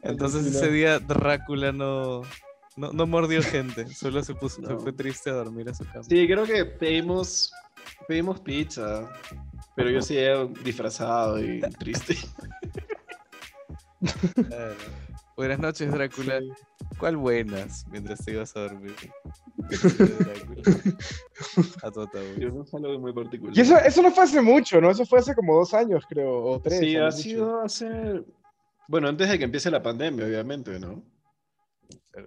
Entonces ese día Drácula no, no, no mordió gente, solo se, puso, se
No.
fue triste a dormir a su cama.
Sí, creo que pedimos, pedimos pizza, pero yo sí era disfrazado y triste.
Claro. Buenas noches, Drácula. ¿Cuál buenas? Mientras te ibas a dormir. A tu ataúd.
Yo no es algo muy particular.
Y eso, eso no fue hace mucho, ¿no? Eso fue hace como dos años, creo, o tres.
sí, ha
mucho.
sido hace... Bueno, antes de que empiece la pandemia, obviamente, ¿no?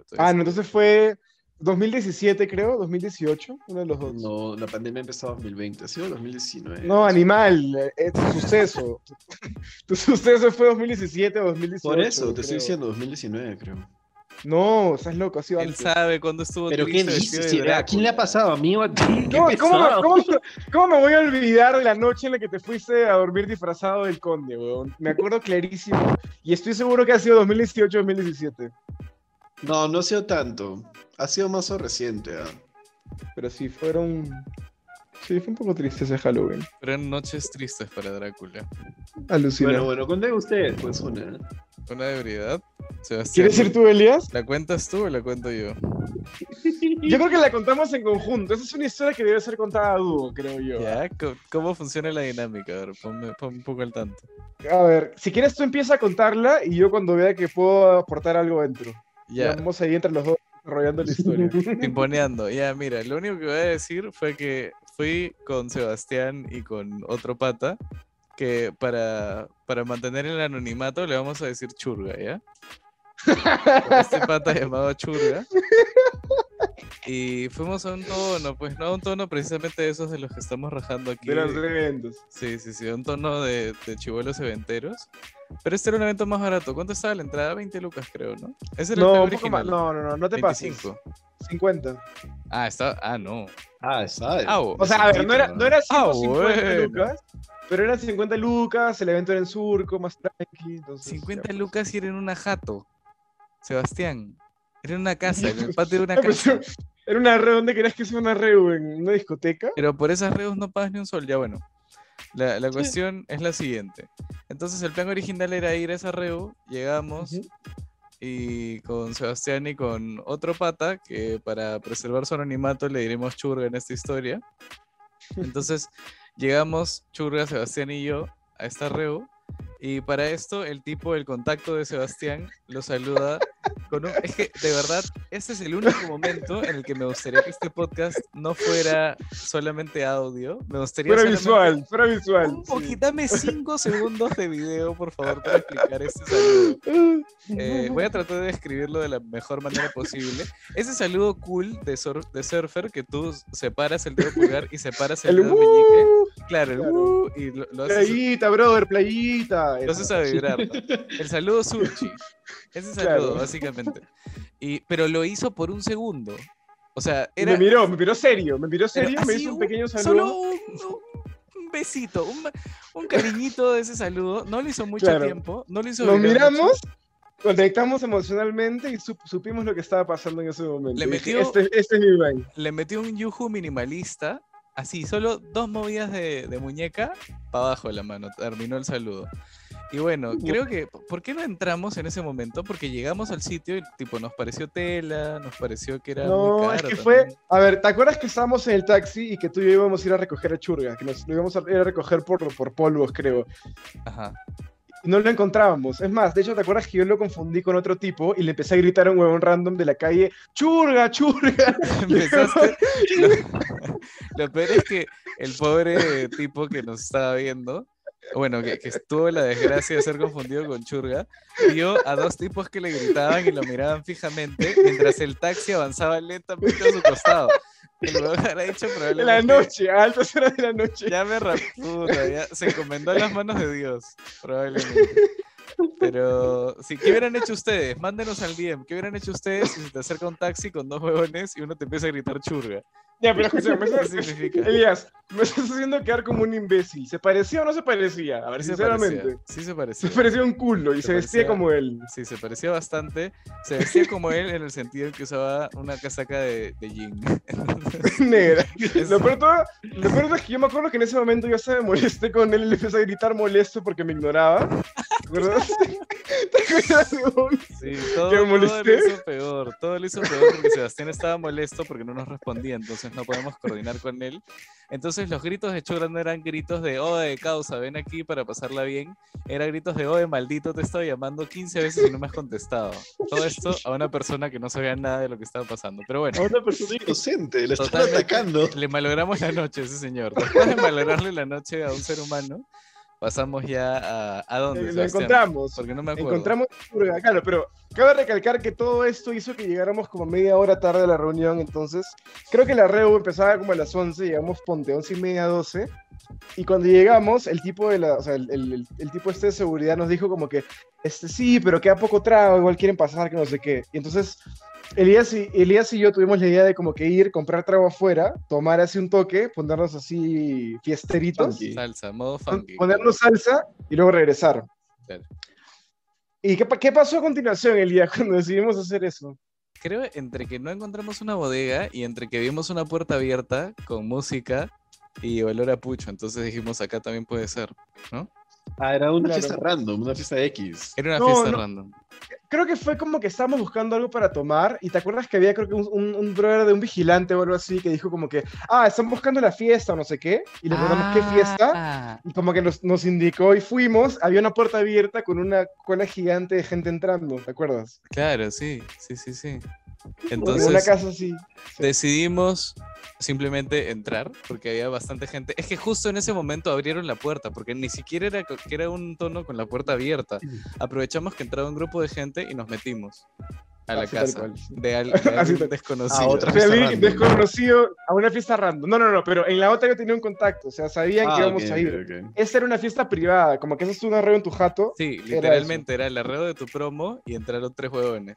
Tú
Ah, no, entonces fue 2017, creo, 2018, uno de los dos.
No, la pandemia empezó en 2020, ha sido 2019.
No, animal, eh, es tu suceso. tu suceso fue 2017 o 2018.
Por eso, te estoy diciendo 2019, creo.
No, estás loco, ha sido
Él
antes.
sabe cuándo estuvo
Pero ¿qué dices? ¿A quién le ha pasado? ¿A mí o a ti? ¿Qué
No, ¿cómo, cómo- cómo me voy a olvidar de la noche en la que te fuiste a dormir disfrazado del conde, weón? Me acuerdo clarísimo. Y estoy seguro que ha sido 2018-2017.
No, no ha sido tanto. Ha sido más o reciente. ¿ah?
Pero sí, fueron. Sí, fue un poco triste ese Halloween.
Eran noches tristes para Drácula.
Alucinante.
Bueno, bueno, cuenten ustedes, pues una.
Una debilidad. Sebastián.
¿Quieres ir tú, Elías?
¿La cuentas tú o la cuento yo?
Yo creo que la contamos en conjunto. Esa es una historia que debe ser contada a dúo, creo yo.
¿Ya? ¿Cómo- ¿Cómo funciona la dinámica? A ver, ponme, ponme un poco al tanto.
A ver, si quieres tú empieza a contarla y yo cuando vea que puedo aportar algo dentro.
Ya,
Vamos ahí entre los dos desarrollando la historia.
timponeando. Ya, mira, lo único que voy a decir fue que fui con Sebastián y con otro pata que para, para mantener el anonimato le vamos a decir churga, ¿ya? Este pata llamado churga. Y fuimos a un tono, pues no a un tono precisamente de esos de los que estamos rajando aquí.
de los eventos.
Sí, sí, sí, un tono de, de chivuelos eventeros. Pero este era un evento más barato. ¿Cuánto estaba la entrada? 20 lucas, creo, ¿no? Ese era
No,
el
un poco más.
original.
No, no, no, no te pases.
25.
50.
Ah, está. Ah, no.
Ah, ¿sabes?
Ah,
O sea, a ver, no era, no era
Ah,
150
bueno.
lucas, pero eran 50 lucas, el evento era en surco, más tranqui. Entonces,
50
ya.
lucas y era en una jato. Sebastián. Era en una casa, en el patio de una
Ah, pues,
casa.
Era una re, ¿dónde querías que sea una reu? ¿En una discoteca?
Pero por esas redes no pagas ni un sol, ya bueno. La, la cuestión es la siguiente. Entonces el plan original era ir a esa reu, llegamos
Ujú.
y con Sebastián y con otro pata, que para preservar su anonimato le diremos churga en esta historia. Entonces llegamos, churga, Sebastián y yo, a esta reu. Y para esto, el tipo, el contacto de Sebastián, lo saluda con un... Es que, de verdad, este es el único momento en el que me gustaría que este podcast no fuera solamente audio. Me gustaría
Fuera visual, fuera visual.
Un
sí.
poquito, dame cinco segundos de video, por favor, para explicar este saludo. Eh, voy a tratar de describirlo de la mejor manera posible. Ese saludo cool de, sur- de surfer que tú separas el dedo pulgar y separas el,
El
dedo meñique. Claro, el
claro.
"Uh", y lo, lo haces,
playita, brother, playita.
lo haces a vibrar. El saludo surchi. Ese saludo,
Claro.
básicamente. Y, pero lo hizo por un segundo. O sea, era.
Me miró, me miró serio, me miró
Pero
serio, me
así
hizo un
un-
pequeño saludo.
Solo un, besito, un, un cariñito de ese saludo. No lo hizo mucho
Claro.
tiempo. No lo hizo
Nos
vibrar mucho.
miramos, conectamos emocionalmente y sup- supimos lo que estaba pasando en ese momento.
Le
dije,
metió-
este, este es mi.
Le metió un yuju minimalista. Así, solo dos movidas de, de muñeca para abajo de la mano. Terminó el saludo. Y bueno, creo que. ¿Por qué no entramos en ese momento? Porque llegamos al sitio y, tipo, nos pareció tela, nos pareció que era muy
No,
caro.
es que fue. A ver, ¿te acuerdas que estábamos en el taxi y que tú y yo íbamos a ir a recoger a Churga? Que nos lo íbamos a ir a recoger por, por polvos, creo.
Ajá.
No lo encontrábamos. Es más, de hecho, ¿te acuerdas que yo lo confundí con otro tipo y le empecé a gritar a un huevón random de la calle: ¡Churga, churga!
Lo, peor es que el pobre tipo que nos estaba viendo, bueno, que, que tuvo la desgracia de ser confundido con Churga, vio a dos tipos que le gritaban y lo miraban fijamente mientras el taxi avanzaba lentamente a su costado. Huevón habrá dicho
De la
probablemente.
noche, a altas horas de la noche.
Ya me raputa, ya se encomendó a las manos de Dios, probablemente. Pero, sí, ¿qué hubieran hecho ustedes? Mándenos al DM. ¿Qué hubieran hecho ustedes si se te acerca un taxi con dos huevones y uno te empieza a gritar churga?
Ya, pero escúchame, me
¿Qué significa?
Elías, me estás haciendo quedar como un imbécil. ¿Se parecía o no se parecía? A ver,
Sí se
sinceramente.
parecía, Sí se
Se
parecía.
parecía un culo y
Se
se, vestía
parecía-
como él.
Sí, se parecía bastante. Se vestía como él en el sentido en que usaba una casaca de, de jean.
Negra. Lo peor, de todo- lo peor de todo es que yo me acuerdo que en ese momento yo se me molesté con él y le empecé a gritar molesto porque me ignoraba. ¿Te acuerdas? ¿Te acuerdas, huevón?
Sí, todo,
¿Que me
todo lo
molesté?
hizo peor. Todo lo hizo peor porque Sebastián estaba molesto porque no nos respondía, entonces no podemos coordinar con él. Entonces los gritos de Churra no eran gritos de, oh, de causa, ven aquí para pasarla bien. Era gritos de, oh, de maldito, te estoy llamando 15 veces y no me has contestado. Todo esto a una persona que no sabía nada de lo que estaba pasando. Pero bueno.
A una persona inocente, le están atacando.
Le malogramos la noche a ese señor. Después de malograrle la noche a un ser humano, pasamos ya a... ¿A dónde?
Lo
Sebastián?
encontramos.
Porque no me acuerdo.
Encontramos claro, pero cabe recalcar que todo esto hizo que llegáramos como media hora tarde a la reunión, entonces creo que la reu empezaba como a las 11, llegamos ponte 11 y media, 12, Y cuando llegamos, el tipo de la, o sea, el, el, el, tipo este de seguridad nos dijo como que, este sí, pero queda poco trago, igual quieren pasar, que no sé qué. Y entonces Elías y, Elías y yo tuvimos la idea de como que ir, comprar trago afuera, tomar así un toque, ponernos así fiesteritos.
Salsa, modo funky.
Ponernos salsa y luego regresar. ¿Y qué, qué, pasó a continuación, Elías, cuando decidimos hacer eso?
Creo entre que no encontramos una bodega y entre que vimos una puerta abierta con música y olor a pucho, entonces dijimos acá también puede ser, ¿no?
Ah, era una fiesta random, una fiesta X.
Era una fiesta random
creo que fue como que estábamos buscando algo para tomar y te acuerdas que había creo que un, un, brother de un vigilante o algo así que dijo como que, ah, están buscando la fiesta o no sé qué, y le preguntamos qué fiesta, ah. y como que nos, nos, indicó y fuimos, había una puerta abierta con una cola gigante de gente entrando, ¿te acuerdas?
Claro, sí, sí, sí, sí. Entonces, una casa así. decidimos simplemente entrar porque había bastante gente. Es que justo en ese momento abrieron la puerta porque ni siquiera era que era un tono con la puerta abierta. Aprovechamos que entraba un grupo de gente y nos metimos a la casa de, alguien desconocido. A
otra desconocido a una fiesta random. No, no, no, pero en la otra yo tenía un contacto, o sea, sabían que ah, íbamos a ir. Esa era una fiesta privada, como que eso es un arreo en tu jato.
Sí, literalmente era, era el arreo de tu promo y entraron tres huevones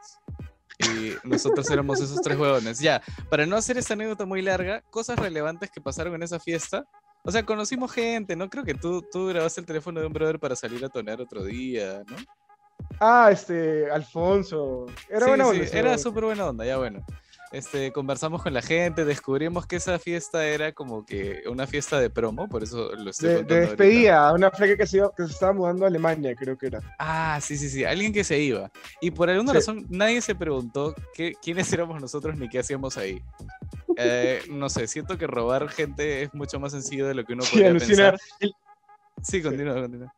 y nosotros éramos esos tres huevones. Ya, para no hacer esta anécdota muy larga, cosas relevantes que pasaron en esa fiesta. O sea, conocimos gente, ¿no? Creo que tú, tú grabaste el teléfono de un brother para salir a tonear otro día, ¿no?
Ah, este, Alfonso. Era buena onda.
era súper buena onda, ya bueno. Este, conversamos con la gente, descubrimos que esa fiesta era como que una fiesta de promo, por eso lo estoy
De, de despedida, una flaca que se, que se estaba mudando a Alemania, creo que era.
Ah, sí, sí, sí, alguien que se iba. Y por alguna razón nadie se preguntó qué, quiénes éramos nosotros ni qué hacíamos ahí. Eh, no sé, siento que robar gente es mucho más sencillo de lo que uno podría pensar. Sí, continúa, continúa.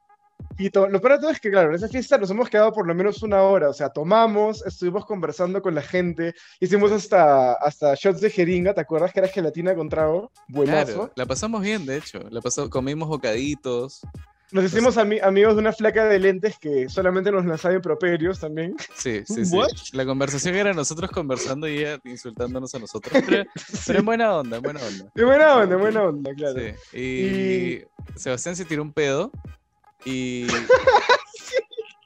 Y lo peor de todo es que, claro, en esa fiesta nos hemos quedado por lo menos una hora, o sea, tomamos, estuvimos conversando con la gente, hicimos hasta, hasta shots de jeringa, ¿te acuerdas que era gelatina con trago? Buenazo.
la pasamos bien, de hecho, la pasó, comimos bocaditos.
Nos hicimos amigos de una flaca de lentes que solamente nos lanzaba improperios también.
Sí, sí, sí. La conversación era nosotros conversando y ella insultándonos a nosotros. Pero, en buena onda, en buena onda.
En buena onda, en buena onda, claro.
Sí. y... Sebastián se tiró un pedo y,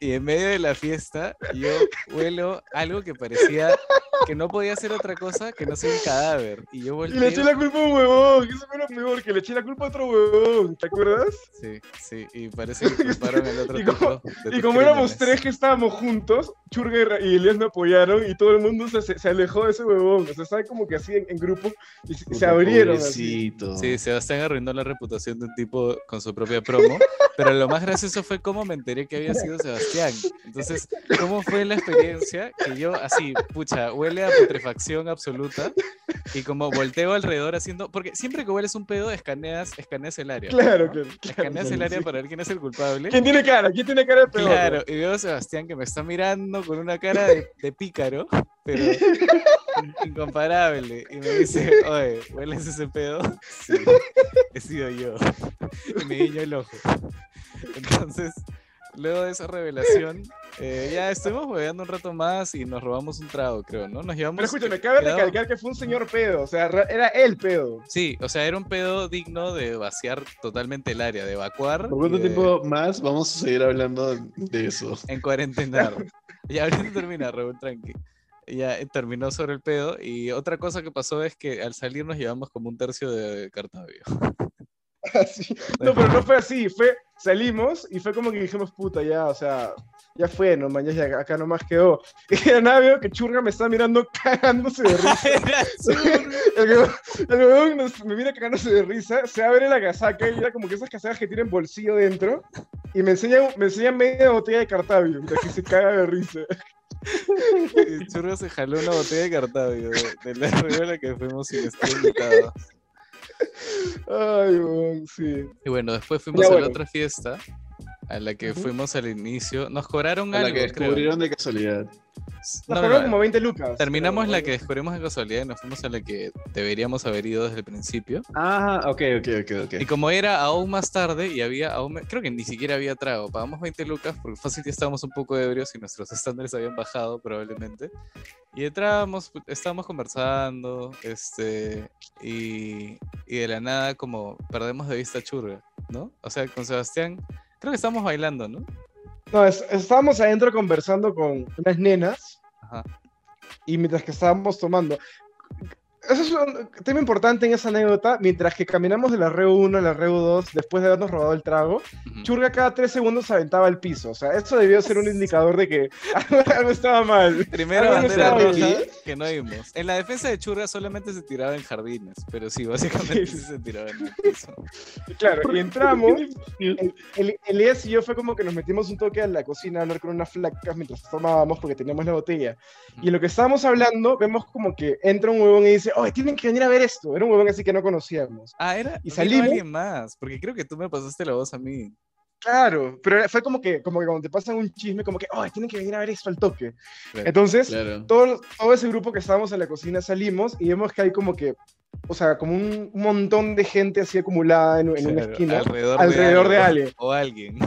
y en medio de la fiesta yo huelo algo que parecía que no podía ser otra cosa que no ser un cadáver. Y yo
volteé... Y le eché la culpa a un huevón, eso fue lo peor, que le eché la culpa a otro huevón, ¿te acuerdas?
Sí, sí, y parece que culparon al otro
y como, y como éramos tres que estábamos juntos, Churga y Elias me apoyaron y todo el mundo se, se alejó de ese huevón, o sea, estaban como que así en, grupo y, se abrieron. Así.
Sí, Sebastián arruinó la reputación de un tipo con su propia promo, pero lo más gracioso fue cómo me enteré que había sido Sebastián. Entonces, ¿cómo fue la experiencia que yo así, pucha, huele a putrefacción absoluta y como volteo alrededor haciendo, porque siempre que hueles un pedo escaneas, escaneas el área.
Claro, claro.
Escaneas el área para ver quién es el culpable.
¿Quién tiene cara? ¿Quién tiene cara de pedo?
Claro, y veo a Sebastián que me está mirando con una cara de, pícaro, pero incomparable. Y me dice, oye, ¿hueles ese pedo? Sí, he sido yo. Y me guiño el ojo. Entonces, luego de esa revelación, eh, ya estuvimos jugando un rato más y nos robamos un trago, creo, ¿no? Nos llevamos.
Pero escúchame, cabe recalcar que fue un señor pedo, o sea, era el pedo.
Sí, o sea, era un pedo digno de vaciar totalmente el área, de evacuar.
¿Por cuánto tiempo más vamos a seguir hablando de eso?
En cuarentena. ya ahorita termina, Raúl, tranqui. Ya terminó sobre el pedo. Y otra cosa que pasó es que al salir nos llevamos como un tercio de
No, pero no fue así, fue, salimos y fue como que dijimos, puta, ya, o sea, ya fue, no mañana ya acá nomás quedó. Y era nada, que Churga me está mirando cagándose de risa. el huevón me mira cagándose de risa, se abre la casaca y era como que esas casacas que tienen bolsillo dentro y me enseña, me enseña media botella de Cartavio, mientras que se caga de risa.
Churga se jaló una botella de Cartavio de, la la que fuimos sin estar invitados.
Ay, bueno, sí.
Y bueno, después fuimos a la otra fiesta, a la que fuimos al inicio. Nos cobraron
A
algo,
la que
creo.
descubrieron de casualidad.
Nos
No,
cobraron
no,
como 20 lucas.
Terminamos
pero-
la que descubrimos de casualidad y nos fuimos a la que deberíamos haber ido desde el principio.
Ah, ok, ok, ok, ok.
Y como era aún más tarde y había aún, creo que ni siquiera había trago, pagamos 20 lucas porque fácil ya estábamos un poco ebrios y nuestros estándares habían bajado probablemente. Y entrábamos, estábamos conversando, este, y, y de la nada como perdemos de vista Churga, ¿no? O sea, con Sebastián, creo que estábamos bailando, ¿no?
No, es- estábamos adentro conversando con unas nenas
Ajá.
y mientras que estábamos tomando. Eso es un tema importante en esa anécdota. Mientras que caminamos de la REU 1 a la REU 2, después de habernos robado el trago,
Ujú.
Churga cada tres segundos se aventaba al piso. O sea, eso debió ser un indicador de que algo, estaba mal.
Primera
Algo
bandera
bien.
que no vimos. En la defensa de Churga solamente se tiraba en jardines, pero sí, básicamente
Sí.
se tiraba en el piso.
Claro, y entramos. El, el- Elías y yo fue como que nos metimos un toque a la cocina a hablar con unas flacas mientras tomábamos porque teníamos la botella. Y en lo que estábamos hablando, vemos como que entra un huevón y dice, oye, tienen que venir a ver esto. Era un huevón así que no conocíamos.
Ah, era.
Y salimos.
alguien más, porque creo que tú me pasaste la voz a mí.
Claro, pero fue como que, como que cuando te pasan un chisme, como que, oye, tienen que venir a ver esto al toque.
Claro.
Entonces,
Claro.
todo, todo ese grupo que estábamos en la cocina salimos y vemos que hay como que, o sea, como un, montón de gente así acumulada en, en una
Claro,
esquina.
alrededor,
alrededor de
algo,
Ale.
O alguien.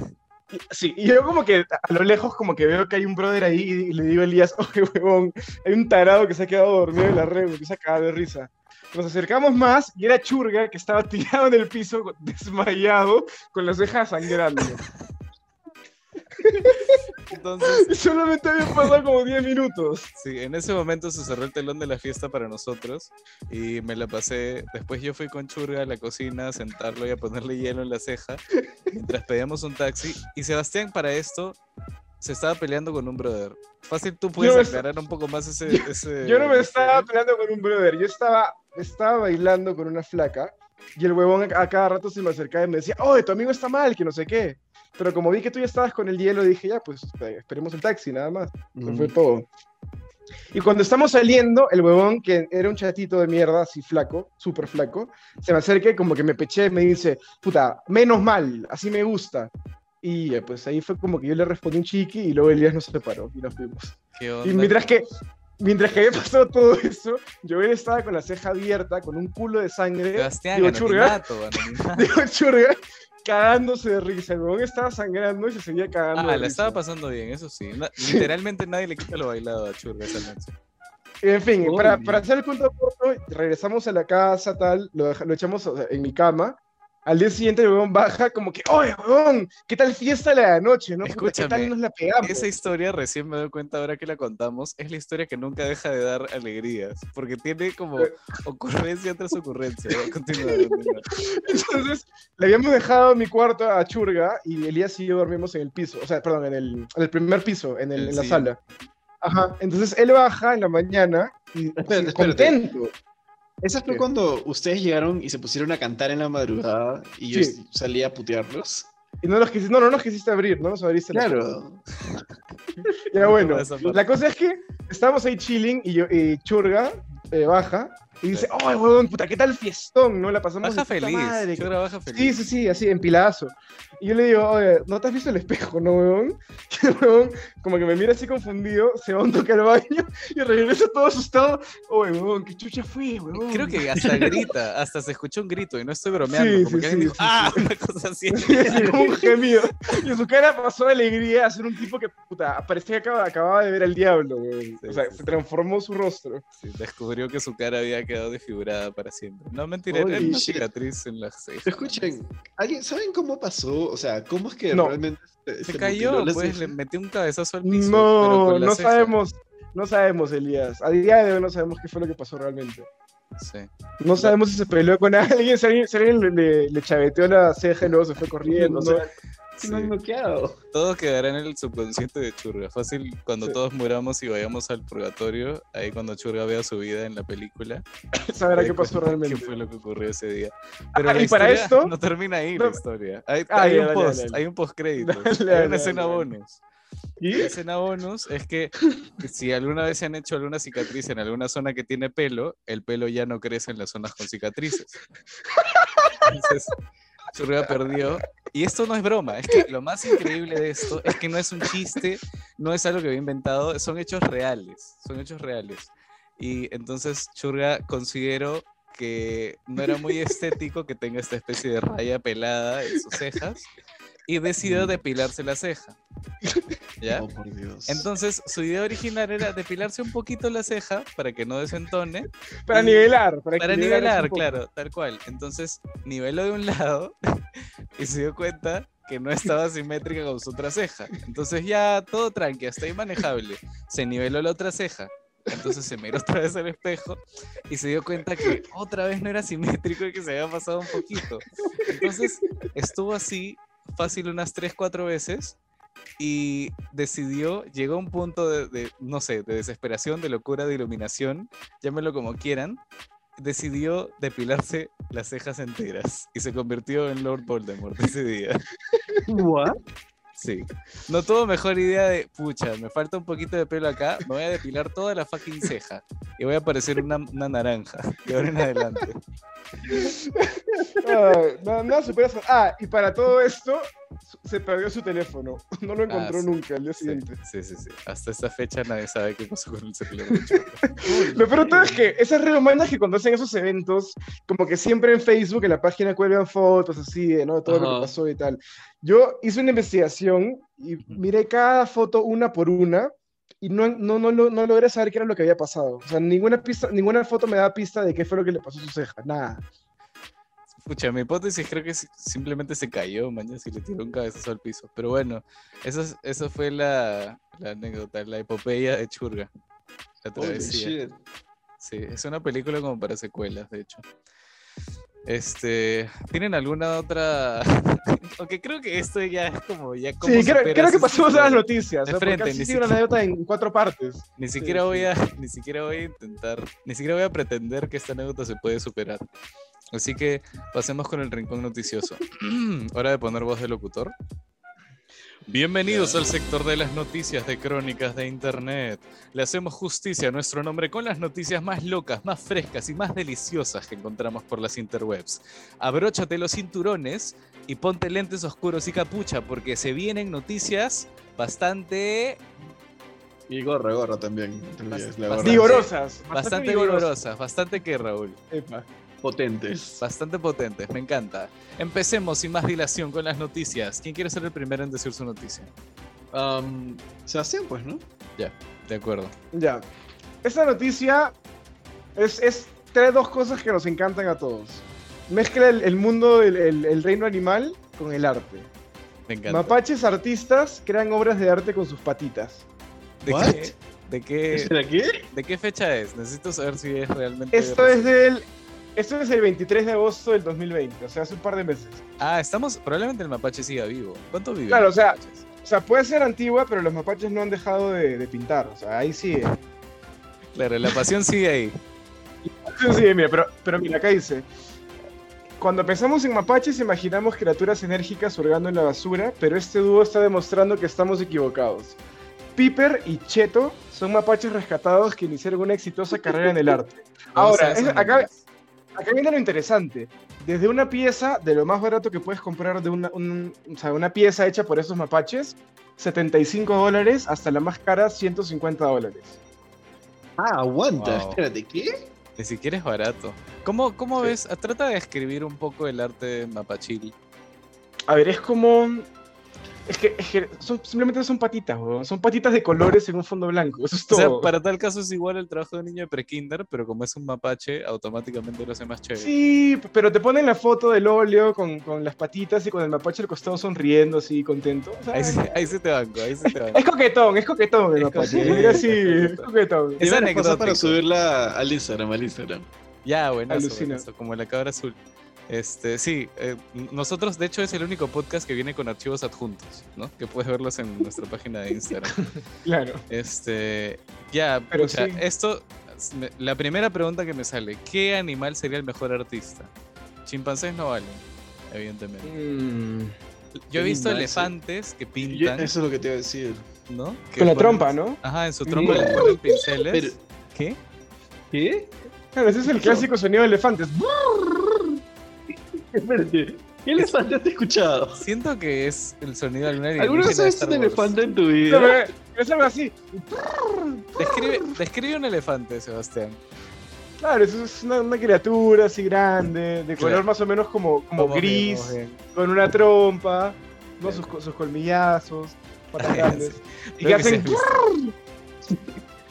Sí, y yo como que a lo lejos como que veo que hay un brother ahí y le digo a Elías, oye, huevón, hay un tarado que se ha quedado dormido en la red, me empieza a cagar de risa. Nos acercamos más y era Churga que estaba tirado en el piso, desmayado, con las cejas sangrando.
Entonces,
Y solamente había pasado como 10 minutos.
sí, en ese momento se cerró el telón de la fiesta para nosotros y me la pasé. Después yo fui con Churga a la cocina a sentarlo y a ponerle hielo en la ceja mientras pedíamos un taxi. Y Sebastián, para esto, se estaba peleando con un brother. Fácil, tú puedes aclarar un poco más ese. ese
Yo no me estaba peleando con un brother, yo estaba, estaba bailando con una flaca y el huevón a, a cada rato se me acercaba y me decía, oye, tu amigo está mal, que no sé qué. Pero como vi que tú ya estabas con el hielo, dije, ya, pues eh, esperemos el taxi, nada más. Eso
Mm.
fue todo. Y cuando estamos saliendo, el huevón, que era un chatito de mierda, así flaco, súper flaco, se me acerca y como que me peché, me dice, puta, menos mal, así me gusta. Y eh, pues ahí fue como que yo le respondí un chiqui y luego Elías nos separó y nos fuimos.
¿Qué
Y mientras que, mientras que había pasado todo eso, Joel estaba con la ceja abierta, con un culo de sangre.
Sebastián,
digo, churga,
anonimato, anonimato.
digo, churga, cagándose de risa. El huevón estaba sangrando y se seguía cagando
Ah,
de
la
risa.
estaba pasando bien, eso sí. Na- literalmente nadie le quita lo bailado a Churga esa noche.
En fin, para, para hacer el cuento corto, regresamos a la casa, tal, lo, echamos o sea, en mi cama. Al día siguiente el huevón baja como que, oye, huevón, ¿qué tal fiesta la de anoche, no? Puta, ¿Qué
Escúchame,
tal nos la pegamos?
Esa historia, recién me doy cuenta ahora que la contamos, es la historia que nunca deja de dar alegrías, porque tiene como ocurrencia tras ocurrencia. Continúa, continúa.
Entonces, le habíamos dejado en mi cuarto a Churga y Elías y yo dormimos en el piso, o sea, perdón, en el, en el primer piso, en, el- en la sala. Ajá, entonces él baja en la mañana y
Espérate, espérate. Esa fue cuando ustedes llegaron y se pusieron a cantar en la madrugada y yo
Sí.
salí a putearlos.
Y no nos quisiste, no, no nos quisiste abrir, no nos abriste.
Claro.
Ya bueno, la cosa es que estábamos ahí chilling y, yo, y Churga eh, baja y dice, oh, huevón, puta, ¿qué tal fiestón? ¿No? La pasamos
Baja
de
feliz.
madre,
Churra baja feliz.
Sí, sí, sí, así, empiladazo. Y yo le digo, oye, ¿no te has visto el espejo, no, weón? Y el weón, como que me mira así confundido, se va un toque al baño y regresa todo asustado. Oye, weón, ¿qué chucha fue, weón?
Creo que hasta grita, hasta se escuchó un grito y no estoy bromeando.
Sí,
como
sí,
que alguien
sí,
dijo,
sí,
¡ah! Una cosa así.
Sí, como un gemido. Y en su cara pasó de alegría a ser un tipo que, puta, parecía que acababa, acababa de ver al diablo, weón.
Sí,
o sea,
sí,
se transformó su rostro.
Sí, descubrió que su cara había quedado desfigurada para siempre. No, mentira, era una
shit.
cicatriz en la ceja.
Escuchen, ¿alguien, ¿saben cómo pasó? O sea, ¿cómo es que
No.
realmente se,
Se
se
cayó, pues
ceja?
le metió un cabezazo al piso. pero
No,
con la
no
ceja.
sabemos, no sabemos, Elías. A día de hoy no sabemos qué fue lo que pasó realmente.
Sí.
No sabemos si se peleó con alguien, si alguien, si alguien le, le- chaveteó la ceja y luego se fue corriendo.
O
¿no?
sea,
Sí.
lo han noqueado.
Todo quedará en el subconsciente de Churga. Fácil, cuando
Sí.
todos muramos y vayamos al purgatorio, ahí cuando Churga vea su vida en la película,
Saberá
ahí
qué pasó realmente.
¿Qué fue lo que ocurrió ese día? Pero
Ah,
la
y para esto-
no termina ahí
no-
la historia. Hay,
Ah,
hay un post,
dale.
hay un post créditos.
Dale,
hay una escena bonus.
¿Y?
La escena bonus es que si alguna vez se han hecho alguna cicatriz en alguna zona que tiene pelo, el pelo ya no crece en las zonas con cicatrices. Entonces, Churga perdió Y esto no es broma, es que lo más increíble de esto es que no es un chiste, no es algo que había inventado, son hechos reales, son hechos reales. Y entonces Churga considero que no era muy estético que tenga esta especie de raya pelada en sus cejas y decidió depilarse la ceja. ¿Ya?
Oh, por Dios.
Entonces, su idea original era depilarse un poquito la ceja para que no desentone.
Para
y-
nivelar. Para,
Para nivelar, claro, tal cual. Entonces, niveló de un lado y se dio cuenta que no estaba simétrica con su otra ceja. Entonces, ya todo tranqui, hasta manejable. Se niveló la otra ceja. Entonces se miró otra vez al espejo y se dio cuenta que otra vez no era simétrico y que se había pasado un poquito. Entonces estuvo así fácil unas 3, 4 veces y decidió, llegó a un punto de, no sé, de desesperación, de locura, de iluminación, llámenlo como quieran, decidió depilarse las cejas enteras y se convirtió en Lord Voldemort ese día.
¿What?
Sí. No tuvo mejor idea de, pucha, me falta un poquito de pelo acá, me voy a depilar toda la fucking ceja y voy a parecer una, una naranja de ahora en adelante.
Ay, no, no supera eso. Ah, y para todo esto, se perdió su teléfono. No lo encontró
Ah, sí.
nunca al día
Sí,
siguiente.
sí, sí, sí. Hasta esta fecha nadie sabe qué pasó con el Churra.
Lo peor de todo es que esas redemandas que cuando hacen esos eventos, como que siempre en Facebook, en la página cuelgan fotos así, de, ¿no? todo lo
Ajá.
que pasó y tal. Yo hice una investigación y miré cada foto una por una y no, no, no, lo- no logré saber qué era lo que había pasado. O sea, ninguna, pista, ninguna foto me da pista de qué fue lo que le pasó a su ceja, nada.
Pucha, mi hipótesis creo que si- simplemente se cayó, mañana, y le tiró un cabezazo al piso. Pero bueno, esa, es- esa fue la, la anécdota, la epopeya de Churga. La travesía.
shit.
Sí, es una película como para secuelas, de hecho. Este, ¿tienen alguna otra? Aunque creo que esto ya es como ya como
Sí, creo, creo que pasamos a las noticias.
De
¿no?
frente, ni
tiene una
siquiera-
anécdota en cuatro partes.
Ni siquiera
sí.
voy a, ni siquiera voy a intentar, ni siquiera voy a pretender que esta anécdota se puede superar. Así que pasemos con el rincón noticioso. Hora de poner voz de locutor. Bienvenidos al sector de las noticias de crónicas de internet. Le hacemos justicia a nuestro nombre con las noticias más locas, más frescas y más deliciosas que encontramos por las interwebs. Abróchate los cinturones y ponte lentes oscuros y capucha porque se vienen noticias bastante
Y gorra, gorra también.
Bast- bastante-.
Vigorosas.
Bastante
vigorosas.
vigorosas, bastante que Raúl,
Epa.
Potentes.
bastante potentes, me encanta. Empecemos sin más dilación con las noticias. ¿Quién quiere ser el primero en decir su noticia?
Um, Sebastián, pues, ¿no?
De acuerdo.
Ya. Esta noticia es, es trae dos cosas que nos encantan a todos. Mezcla el, el mundo del el- el reino animal con el arte.
Me encanta.
Mapaches artistas crean obras de arte con sus patitas.
¿De
What?
qué, de, qué,
¿Será qué?
¿De qué fecha es? Necesito saber si es realmente.
Esto es del esto es el 23 de agosto del 2020, o sea, hace un par de meses.
Ah, estamos. Probablemente el mapache siga vivo. ¿Cuánto vive?
Claro, o sea-? O sea, puede ser antigua, pero los mapaches no han dejado de, de pintar. O sea, ahí sigue.
Claro, la pasión sigue ahí.
Sí, mira, pero, pero mira, acá dice. Cuando pensamos en mapaches, imaginamos criaturas enérgicas hurgando en la basura, pero este dúo está demostrando que estamos equivocados. Piper y Cheto son mapaches rescatados que iniciaron una exitosa carrera en el arte. Ahora, es- acá. Acá viene lo interesante. Desde una pieza, de lo más barato que puedes comprar de una, un- o sea, una pieza hecha por estos mapaches, 75 dólares, hasta la más cara, 150 dólares.
Ah, aguanta.
Wow.
Espérate, ¿qué?
Ni siquiera es barato. ¿Cómo, cómo
Sí.
ves? Trata de escribir un poco el arte mapachil.
A ver, es como. Es que, es que son- simplemente son patitas, weón. Son patitas de colores en un fondo blanco. Eso es
O
todo.
sea, para tal caso es igual el trabajo de un niño de prekinder, pero como es un mapache, automáticamente lo hace más chévere.
Sí, pero te ponen la foto del óleo con, con las patitas y con el mapache al costado sonriendo, así, contento. O
Ahí, sí te banco, ahí sí te banco.
Es coquetón, es coquetón el
Es
mapache.
coquetón,
Mira,
es
sí, es
coquetón. Es anecdótico.
para subirla al Instagram, al Instagram.
Ya, bueno,
Alucina.
como la cabra azul. Este, sí, eh, nosotros de hecho es el único podcast que viene con archivos adjuntos, ¿no? Que puedes verlos en nuestra página de Instagram.
Claro.
Este, ya,
Pero
pucha,
sí.
esto, me- la primera pregunta que me sale, ¿qué animal sería el mejor artista? Chimpancés no valen, evidentemente.
Mm,
Yo he visto elefantes que
Yo-
pintan,
Eso es lo que te iba a decir.
¿no? Que
Con la
ponen-
trompa, ¿no?
Ajá, en su trompa le ponen pinceles.
Pero-
¿Qué?
¿Qué?
Claro, ese es el clásico sonido de elefantes.
Espérate. ¿Qué elefante has escuchado?
Siento que es el sonido de alguna
¿Alguna vez has visto un elefante en tu
No,
vida?
Es algo así.
Describe, describe un elefante, Sebastián.
Claro, eso es una, una criatura así grande, de color
Claro.
más o menos como, como
bien,
gris,
bien.
con una trompa, ¿no? Sus, sus colmillazos, patas
Sí.
grandes. Y que
que
hacen.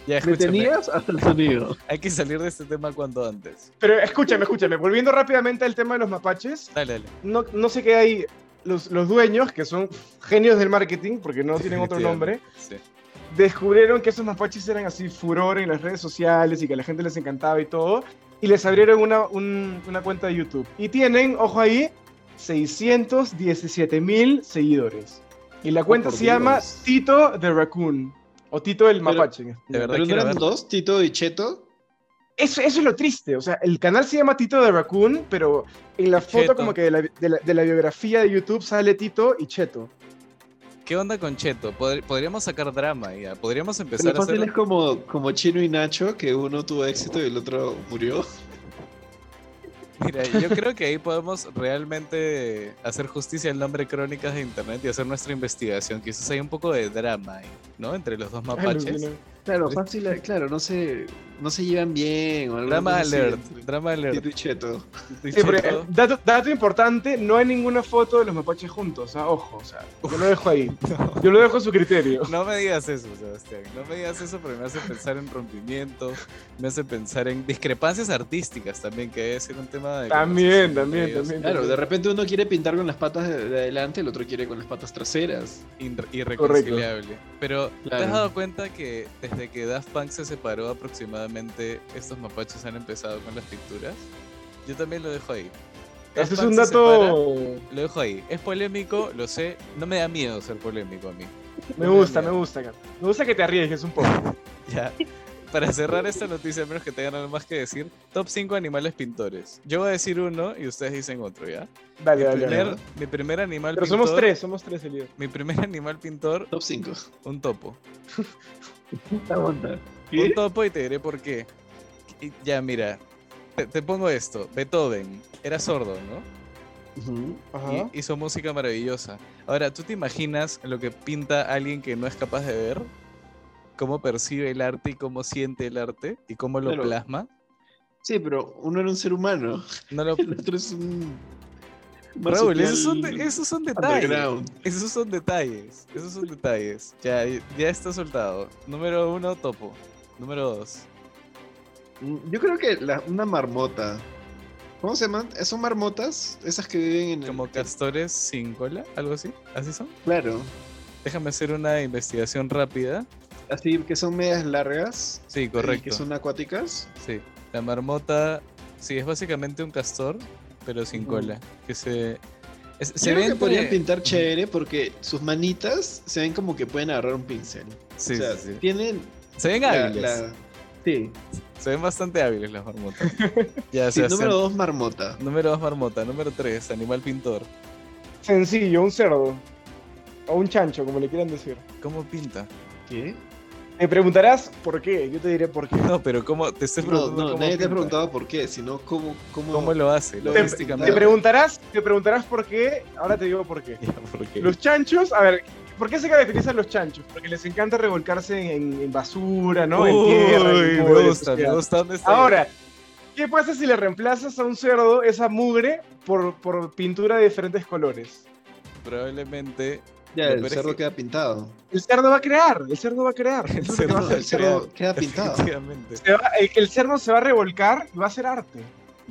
Ya,
Me tenías hasta el sonido.
Hay que salir de este tema cuanto antes.
Pero escúchame, escúchame. Volviendo rápidamente al tema de los mapaches,
Dale, dale.
no, no sé qué hay. Los, los dueños, que son genios del marketing, porque no tienen otro nombre,
Sí.
descubrieron que esos mapaches eran así furor en las redes sociales y que a la gente les encantaba y todo. Y les abrieron una, un- una cuenta de YouTube. Y tienen, ojo ahí, 617 mil seguidores. Y la cuenta
por
se llama. Tito the Raccoon. O Tito el
Pero-
Mapache.
De verdad
¿Pero no eran
ver.
dos, Tito y Cheto?
Eso, eso es lo triste. O sea, el canal se llama Tito the Raccoon, pero en la foto
Cheto.
como que de la, de la- de la biografía de YouTube sale Tito y Cheto.
¿Qué onda con Cheto? Pod- Podríamos sacar drama ya. Podríamos empezar a
fácil
hacer.
es como, como Chino y Nacho, que uno tuvo éxito y el otro murió.
Mira, yo creo que ahí podemos realmente hacer justicia al nombre Crónicas de Internet y hacer nuestra investigación. Quizás hay un poco de drama ahí, ¿no? Entre los dos mapaches.
Alucina.
Claro, fácil, claro, no se, no se llevan bien o algo
Drama alert. Drama alert.
Tito y Cheto.
Y
Sí, porque,
Cheto-
dato, dato importante, no hay ninguna foto de los mapaches juntos, ah, ojo, o sea, yo lo dejo ahí. Yo lo dejo a su criterio.
No me digas eso, Sebastián. No me digas eso porque me hace pensar en rompimiento, me hace pensar en discrepancias artísticas también, que debe ser un tema de.
También, también,
ellos.
también.
Claro, de repente uno quiere pintar con las patas de, de adelante, el otro quiere con las patas traseras.
Irre- irreconciliable. Pero ¿te has dado cuenta que desde que Daft Punk se separó aproximadamente, estos mapaches han empezado con las pinturas? Yo también lo dejo ahí.
Este es un
se
dato.
lo dejo ahí. Es polémico, lo sé. No me da miedo ser polémico a mí.
Me
No
gusta, me
miedo.
gusta. Me gusta que te arriesgues un poco.
Ya. Para cerrar esta noticia, a menos que tengan algo más que decir, top 5 animales pintores. Yo voy a decir uno y ustedes dicen otro, ¿ya?
Dale,
Mi
dale,
primer,
dale.
mi primer animal
Pero
pintor.
somos tres, somos tres, Elio.
Mi primer animal pintor,
Top 5.
un topo. Un topo y te diré por qué. Ya, mira, te, te pongo esto. Beethoven era sordo, ¿no?
Ajá.
Y hizo música maravillosa. Ahora, ¿tú te imaginas lo que pinta alguien que no es capaz de ver? ¿Cómo percibe el arte y cómo siente el arte? ¿Y cómo lo
Claro.
plasma?
Sí, pero uno era un ser humano.
No lo...
El otro es un.
Raúl, esos son, esos son detalles. Esos son detalles. Esos son detalles. Ya, ya está soltado. Número uno, topo. Número dos.
Mm, Yo creo que la- una marmota. ¿Cómo se llaman? ¿Son marmotas? Esas que viven en el-
Como castores sin cola, algo así. ¿Así son?
Claro.
Déjame hacer una investigación rápida.
Así que son medias largas.
Sí,
y
correcto.
Que son acuáticas.
Sí. La marmota, sí, es básicamente un castor, pero sin cola. Que se. es-
Yo
se
creo que podrían pintar chévere porque sus manitas se ven como que pueden agarrar un pincel.
Sí,
o sea,
sí, sí.
tienen.
Se ven hábiles.
la- Sí.
Se ven bastante hábiles las marmotas. ya,
sí, número dos, marmota.
Número dos, marmota. Número tres, animal pintor.
Sencillo, un cerdo. O un chancho, como le quieran decir.
¿Cómo pinta?
¿Qué?
Me preguntarás por qué, yo te diré por qué.
No, pero ¿cómo? Te estoy preguntando
no,
cómo
nadie te ha preguntado por qué, sino cómo. cómo...
¿Cómo lo hace?
Te-
Te,
Logísticamente.
te preguntarás, te preguntarás por qué, ahora te digo por qué.
Ya, ¿por qué?
Los chanchos, a ver, ¿por qué se caracterizan los chanchos? Porque les encanta revolcarse en, en basura, ¿no? en tierra. en
me gusta, me gusta. ¿Dónde está?
Ahora, ¿qué pasa si le reemplazas a un cerdo esa mugre por, por pintura de diferentes colores?
Probablemente
Ya, el cerdo
que-
queda pintado.
El cerdo va a crear, el cerdo va a crear.
El cerdo
va a
No,
hacer.
el cerdo queda pintado.
Efectivamente.
Se va- el, el cerdo se va a revolcar y va a hacer arte.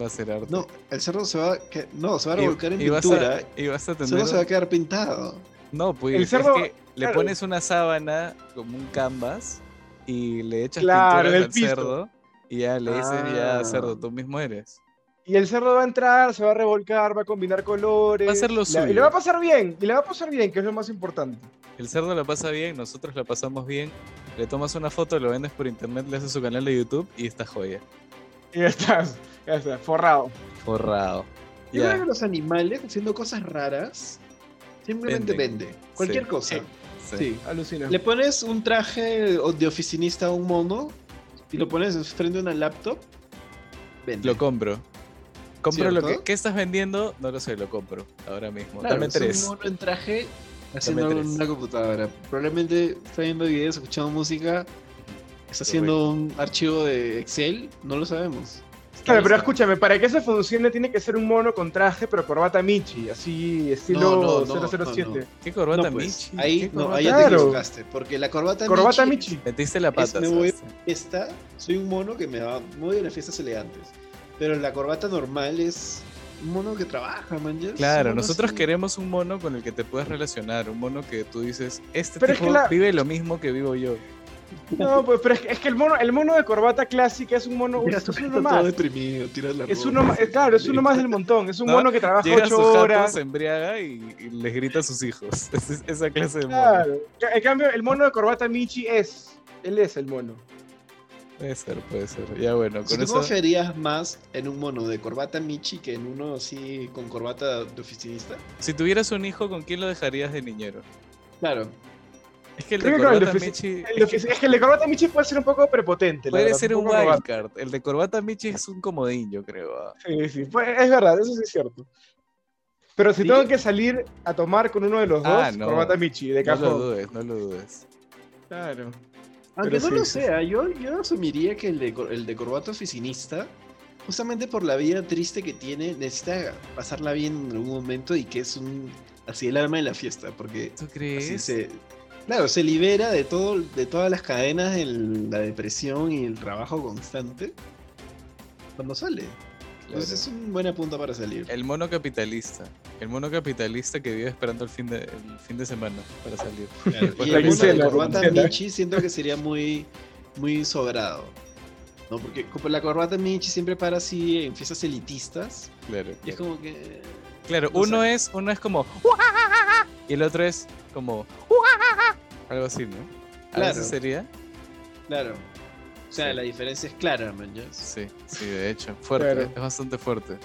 Va a ser arte.
No, el cerdo se va, que- no, se va a
Y-
revolcar en
y vas
pintura.
a, y vas a
El cerdo se va a quedar pintado.
No, pues
El
es que le pones una sábana como un canvas y le echas
Claro,
pintura al
piso.
cerdo y ya le dices, ya
Ah.
cerdo, tú mismo eres.
Y el cerdo va a entrar, se va a revolcar, va a combinar colores.
Va a hacer lo
y la- Y
suyo.
le va a pasar bien, y le va a pasar bien, que es lo más importante.
El cerdo lo pasa bien, nosotros la pasamos bien. Le tomas una foto, lo vendes por internet, le haces su canal de YouTube y está joya.
Y ya estás, ya está, forrado.
Forrado.
Yo
Ya.
creo que los animales haciendo cosas raras simplemente
Venden.
vende. Cualquier
Sí.
cosa.
Sí.
Sí.
Alucina.
Le pones un traje de oficinista a un mono y lo pones frente a una laptop, vende.
Lo compro. Compro lo que. ¿Qué estás vendiendo? No lo sé, lo compro ahora mismo.
Claro,
Dame tres.
Es un mono en traje haciendo una computadora. Probablemente está viendo videos, escuchando música, está haciendo un archivo de Excel, no lo sabemos.
Claro, pero escúchame, para que eso funcione tiene que ser un mono con traje, pero corbata Michi, así estilo 007.
¿Qué corbata
pues,
Michi?
Ahí, no, ahí ya te equivocaste, porque la corbata,
corbata Michi.
Metiste la pata.
me voy fiesta, soy un mono que me va muy a las fiestas elegantes. Pero la corbata normal es un mono que trabaja, man.
Claro, nosotros queremos un mono con el que te puedas relacionar, un mono que tú dices, este tipo vive lo mismo que vivo yo.
No, pues, pero es que, el mono, el mono de corbata clásica es un mono, es, uno más.
deprimido, la
es uno, claro, es uno más del montón. Es un mono que trabaja
Llega
ocho horas.
se embriaga y, les grita a sus hijos. esa clase de mono.
Claro. En cambio, el mono de corbata Michi es, él es el mono.
Puede ser, puede ser. Ya bueno,
con eso. confiarías más en un mono de corbata Michi que en uno así con corbata de oficinista?
Si tuvieras un hijo, ¿con quién lo dejarías de niñero?
Claro.
Es que el de Corbata Michi.
Es que el de Corbata Michi puede ser un poco prepotente.
Puede ser un, wildcard. El de Corbata Michi es un comodín, yo creo. Ah.
Sí, sí. Pues, es verdad, eso sí es cierto. Pero si tengo que salir a tomar con uno de los ah, dos, Corbata Michi, de cajón.
No lo dudes, no lo dudes.
Claro.
Aunque no lo sea, yo, yo asumiría que el de, el de corbata oficinista, justamente por la vida triste que tiene, necesita pasarla bien en algún momento y que es un así el alma de la fiesta, porque
¿Tú crees?
Se, claro, se libera de todo, de todas las cadenas de la depresión y el trabajo constante cuando sale. Entonces es un buen punto para salir.
El mono capitalista. El mono capitalista que vive esperando el fin de, el fin de semana para salir.
y el mono de corbata Michi siento que sería muy, muy sobrado. ¿no? Porque como la corbata Michi siempre para así en fiestas elitistas.
Claro.
Y es como que.
Claro, uno es, uno es como. Y el otro es como. Algo así, ¿no?
Claro.
sería?
Claro. O sea, la diferencia es clara, man.
Sí, sí, de hecho. Fuerte, es bastante fuerte.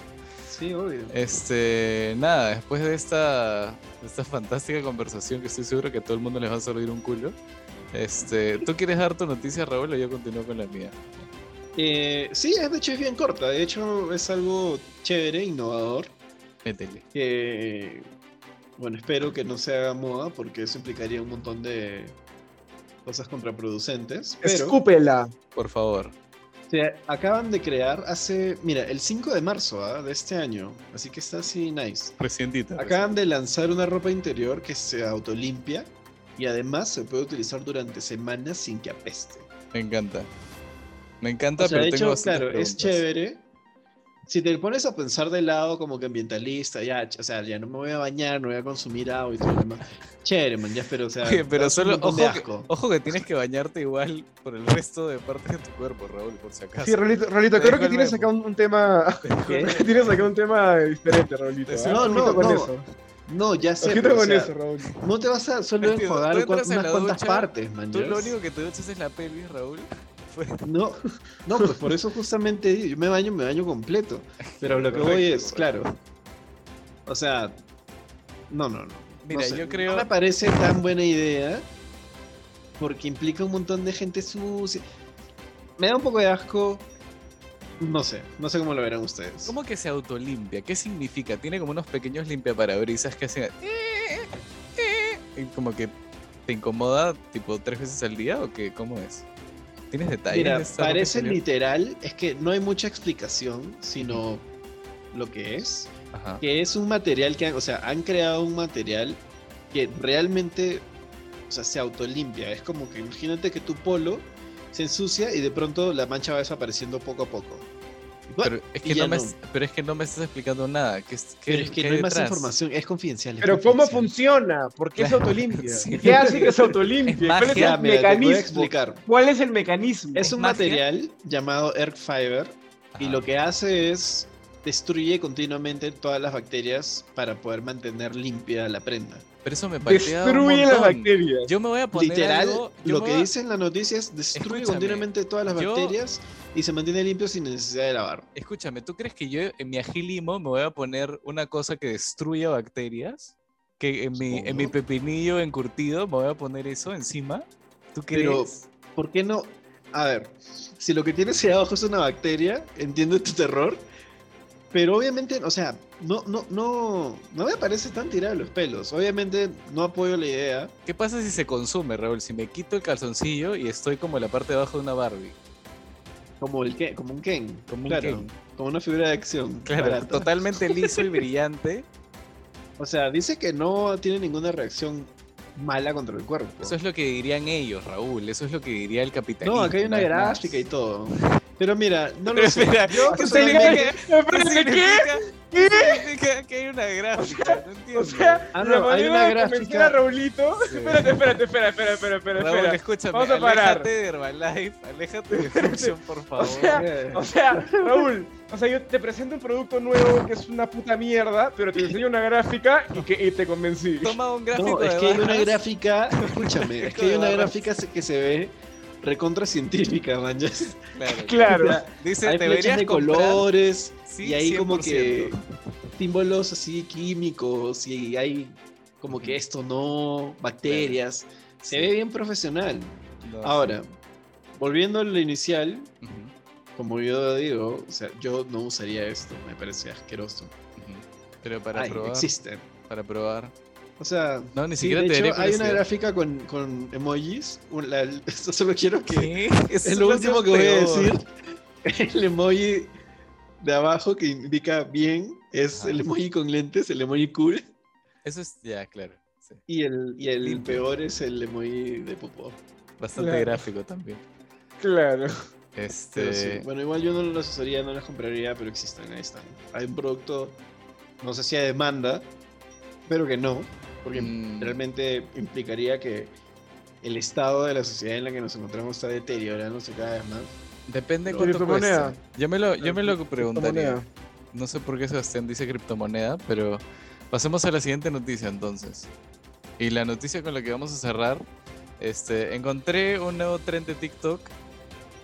Sí, obvio.
Este, nada, después de esta, esta fantástica conversación que estoy seguro que a todo el mundo les va a servir un culo. Este, ¿tú quieres dar tu noticia, Raúl, o yo continúo con la mía?
Eh, sí, de hecho es bien corta. De hecho es algo chévere, innovador.
Métele.
Que, bueno, espero que no se haga moda porque eso implicaría un montón de cosas contraproducentes. Pero,
Escúpela.
Por favor.
Se acaban de crear hace, mira, el 5 de marzo ¿ah? de este año, así que está así nice.
Recientita.
Acaban de lanzar una ropa interior que se autolimpia y además se puede utilizar durante semanas sin que apeste.
Me encanta. Me encanta, pero de hecho, claro,
es chévere si te pones a pensar de lado como que ambientalista, ya, o sea, ya no me voy a bañar, no voy a consumir agua y todo lo demás. Chévere, man, ya, pero o sea,
pero solo, ojo que, ojo que, tienes que bañarte igual por el resto de partes de tu cuerpo, Raúl, por si acaso.
Sí, Raulito, creo que tienes acá un, tema, tienes acá un tema diferente, Raulito.
¿eh? No, no,
con
no.
Eso.
No, ya sé.
Con eso, Raúl.
No te vas a solo enjuagar unas cuantas partes, man.
Tú lo único que te duchas es la pelvis, Raúl.
No, no, pues por eso justamente yo me baño, me baño completo. Pero lo que voy es, claro. O sea, no, no, no.
Mira, yo creo.
No me parece tan buena idea porque implica un montón de gente sucia. Me da un poco de asco. No sé, no sé cómo lo verán ustedes.
¿Cómo que se autolimpia? ¿Qué significa? Tiene como unos pequeños limpiaparabrisas que hacen. Y como que te incomoda tipo tres veces al día o qué? ¿Cómo es? ¿Tienes detalles?
Mira, parece literal, es que no hay mucha explicación, sino lo que es. Que es un material que, o sea, han creado un material que realmente, o sea, se autolimpia. Es como que imagínate que tu polo se ensucia y de pronto la mancha va desapareciendo poco a poco.
Pero es, que no me, pero es que no me estás explicando nada. ¿Qué,
pero es que no hay más información, es confidencial.
pero ¿cómo funciona? ¿Por qué se autolimpia? ¿Qué hace que se autolimpie? ¿Cuál es el mecanismo? ¿Cuál es el mecanismo?
Es, un material llamado Erg Fiber y lo que hace es destruye continuamente todas las bacterias para poder mantener limpia la prenda.
Pero eso me parece
Destruye las bacterias.
Yo me voy a poner
Literal, lo que dice en la noticia es destruye continuamente todas las bacterias y se mantiene limpio sin necesidad de lavar.
Escúchame, ¿tú crees que yo en mi agilimo me voy a poner una cosa que destruya bacterias? Que en mi, en mi pepinillo encurtido me voy a poner eso encima. ¿Tú crees? Pero,
¿por qué no? A ver, si lo que tienes ahí abajo es una bacteria, entiendo tu terror, Pero obviamente, o sea, no, no, no, no me parece tan tirado los pelos. Obviamente no apoyo la idea.
¿Qué pasa si se consume, Raúl? Si me quito el calzoncillo y estoy como en la parte de abajo de una Barbie.
Como, el Ken, como un Ken.
Como un
claro,
Ken.
Como una figura de acción.
Claro,
barata.
totalmente liso y brillante.
O sea, dice que no tiene ninguna reacción mala contra el cuerpo.
Eso es lo que dirían ellos, Raúl. Eso es lo que diría el capitalismo.
No, acá hay una gráfica y todo. Pero mira, no lo sé.
espera,
Yo
¿qué
personalmente-
significa, ¿qué
¿qué?
significa- qué significa que hay una gráfica? No entiendo.
O sea,
Ah, no, hay una gráfica.
a Raulito.
Sí.
Espérate, espérate, espera, espera, espera, espera,
Raúl, escúchame,
Vamos a parar.
aléjate de Herbalife, aléjate de Function, por favor.
O sea, o sea, Raúl, o sea, yo te presento un producto nuevo que es una puta mierda, pero te enseño una gráfica y, que, y te convencí.
Toma un gráfico
No, es
de
que hay una gráfica, escúchame, es que hay una gráfica que se ve recontra científica, man. ya es-
Claro.
Claro.
o sea,
Dice,
hay flechas
deberías
de
comprar-
colores
Sí,
y hay como que
100%.
símbolos así químicos y hay como que esto no, bacterias. Se
Sí.
ve bien profesional.
No,
Ahora, volviendo a lo inicial, como yo digo, o sea, yo no usaría esto, me parece asqueroso.
ujú. Pero para
Ay,
probar,
existe.
para probar.
O sea,
No, ni
sí,
siquiera
de
te
hecho,
daría
hay una gráfica con, con emojis. un- la- esto solo quiero que es lo último que voy a decir. El emoji de abajo que indica bien es
Ajá.
el emoji con lentes, el emoji cool.
Eso es, ya, claro. sí.
Y el, y el peor es el emoji de popó.
Bastante
Claro.
gráfico también.
Claro.
Este,
sí, bueno, igual yo no los usaría, no los compraría, pero existen, ahí están. Hay un producto, no sé si a demanda, pero que no, porque
Mm.
realmente implicaría que el estado de la sociedad en la que nos encontramos está deteriorándose cada vez más.
Depende
No,
cuánto cuesta. Yo me lo, yo me lo preguntaría. No sé por qué Sebastián dice criptomoneda, pero pasemos a la siguiente noticia entonces. Y la noticia con la que vamos a cerrar, este, encontré un nuevo trend de TikTok.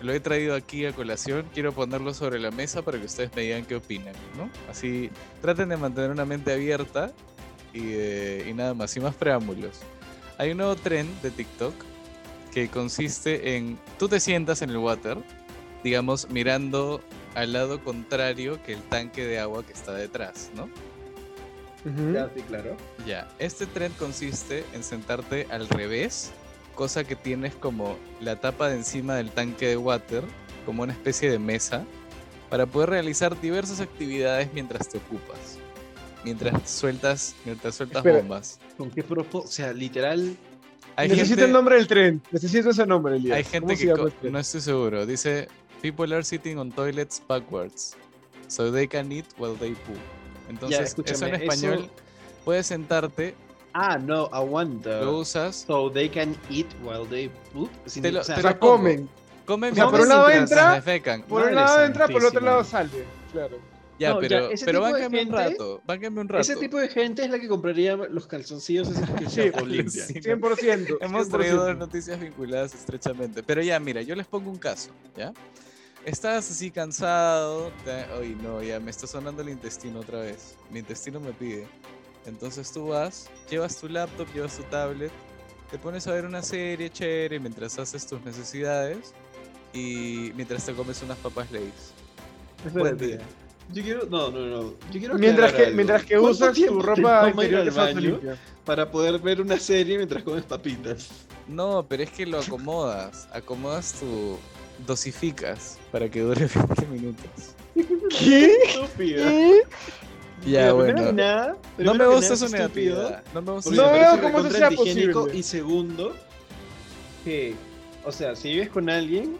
Lo he traído aquí a colación. Quiero ponerlo sobre la mesa para que ustedes me digan qué opinan, ¿no? Así traten de mantener una mente abierta y, eh, y nada más, sin más preámbulos. Hay un nuevo trend de TikTok que consiste en tú te sientas en el water, digamos, mirando al lado contrario que el tanque de agua que está detrás, ¿no?
Ujú.
sí, claro.
Ya, este trend consiste en sentarte al revés, cosa que tienes como la tapa de encima del tanque de water, como una especie de mesa, para poder realizar diversas actividades mientras te ocupas. Mientras sueltas, mientras sueltas
Espera.
bombas.
¿Con qué propósito? O sea, literal,
Hay
Necesito
gente,
el nombre del tren. Necesito ese nombre, Elías.
hay
¿Cómo
gente que
tren?
no estoy seguro. Dice people are sitting on toilets backwards, so they can eat while they poo. Entonces, eso en español
eso-
puedes sentarte,
Ah, no, aguanta.
lo usas,
So they can eat while they poop. Sin-
Te lo-
o sea,
te lo
comen.
comen
O sea,
por un lado
se
entra. Por un lado entra, por el otro lado sale. Claro.
Ya,
No, ya,
pero,
ese
pero
tipo de
báncame un
gente-
rato, báncame un rato.
ese tipo de gente es la que compraría los calzoncillos esos que
Sí,
se limpian.
sí.
100%.
Hemos
100%.
traído noticias vinculadas estrechamente. Pero ya, mira, yo les pongo un caso, ¿ya? Estás así cansado. te- Ay, no, ya me está sonando el intestino otra vez. Mi intestino me pide. Entonces tú vas, llevas tu laptop, llevas tu tablet, te pones a ver una serie chévere mientras haces tus necesidades y mientras te comes unas papas Lay's. Buen día.
Yo quiero, no, no, no. Yo quiero
Mientras que,
algo.
mientras que
¿Cuánto
usas tu ropa interior
al
que
baño para poder ver una serie mientras comes papitas?
No, pero es que lo acomodas. Acomodas tu. dosificas para que dure 20 minutos.
¿Qué?
Estúpido.
¿Qué?
Ya, bueno.
nada-
No me gusta
nada
su negatividad. No me gusta
No veo cómo eso sea posible.
Y segundo, que, o sea, si vives con alguien,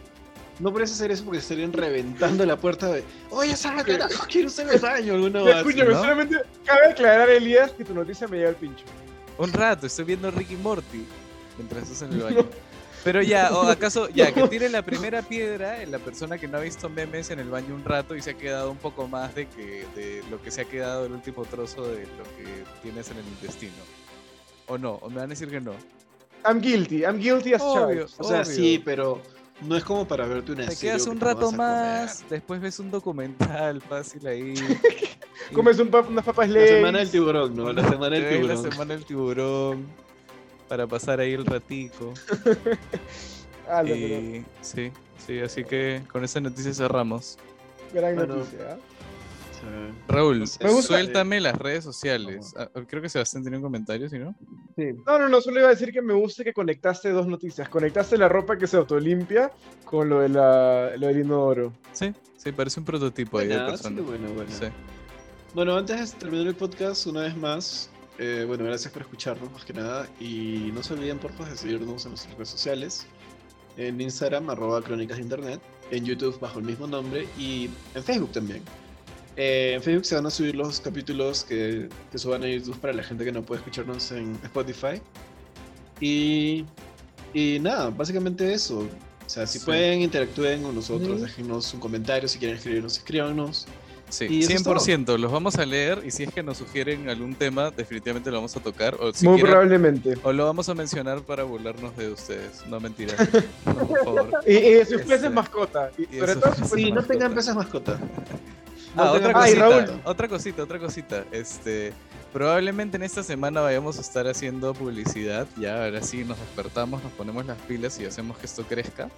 no puedes hacer eso porque estarían reventando la puerta de, oye, salga carajo, quiero el baño, alguna base,
Escúchame,
¿no?
solamente cabe aclarar, Elías, que tu noticia me llega al pincho.
Un rato, estoy viendo Ricky Morty mientras estás en el baño. Pero ya, o acaso, ya, que tire la primera piedra en la persona que no ha visto memes en el baño un rato y se ha quedado un poco más de que de lo que se ha quedado el último trozo de lo que tienes en el intestino. O no, o me van a decir que no.
I'm guilty, I'm guilty as
Obvio.
charged.
O sea,
Obvio.
sí, pero no es como para verte una
Te
serie
quedas
que
un
te
rato más, después ves un documental fácil ahí. y
Comes un pap- unas papas
La semana del tiburón, ¿no? La semana
te
del
ves la
tiburón.
semana del tiburón para pasar ahí el ratico.
Ah,
Y sí, sí, así que con esa noticia cerramos.
Gran
Bueno.
noticia.
Raúl, suéltame las redes sociales. Ah, creo que Sebastián tiene un comentario, ¿sí no?
Sí. No, no, no, solo iba a decir que me gusta que conectaste dos noticias. Conectaste la ropa que se autolimpia con lo, de la, lo del inodoro.
Sí, sí, parece un prototipo ahí de persona.
bueno, bueno. Sí. bueno, antes de terminar el podcast, una vez más, eh, bueno, gracias por escucharnos más que nada. Y no se olviden, por favor, de seguirnos en nuestras redes sociales. En Instagram, arroba crónicas de internet. En YouTube, bajo el mismo nombre. Y en Facebook también. Eh, en Facebook se van a subir los capítulos que, que, suban a YouTube para la gente que no puede escucharnos en Spotify. Y, y nada, básicamente eso. O sea, si pueden, interactúen con nosotros, déjenos un comentario, si quieren escribirnos, escríbanos.
Sí, 100%, los vamos a leer y si es que nos sugieren algún tema, definitivamente lo vamos a tocar. O
Muy probablemente.
O lo vamos a mencionar para burlarnos de ustedes, no mentira.
por favor. Y, y si ustedes mascota. Y,
sí, no tengan peces mascota.
Ah, otra, cosita, otra cosita, otra cosita. Este, probablemente en esta semana vayamos a estar haciendo publicidad. Ya ahora sí nos despertamos, nos ponemos las pilas y hacemos que esto crezca.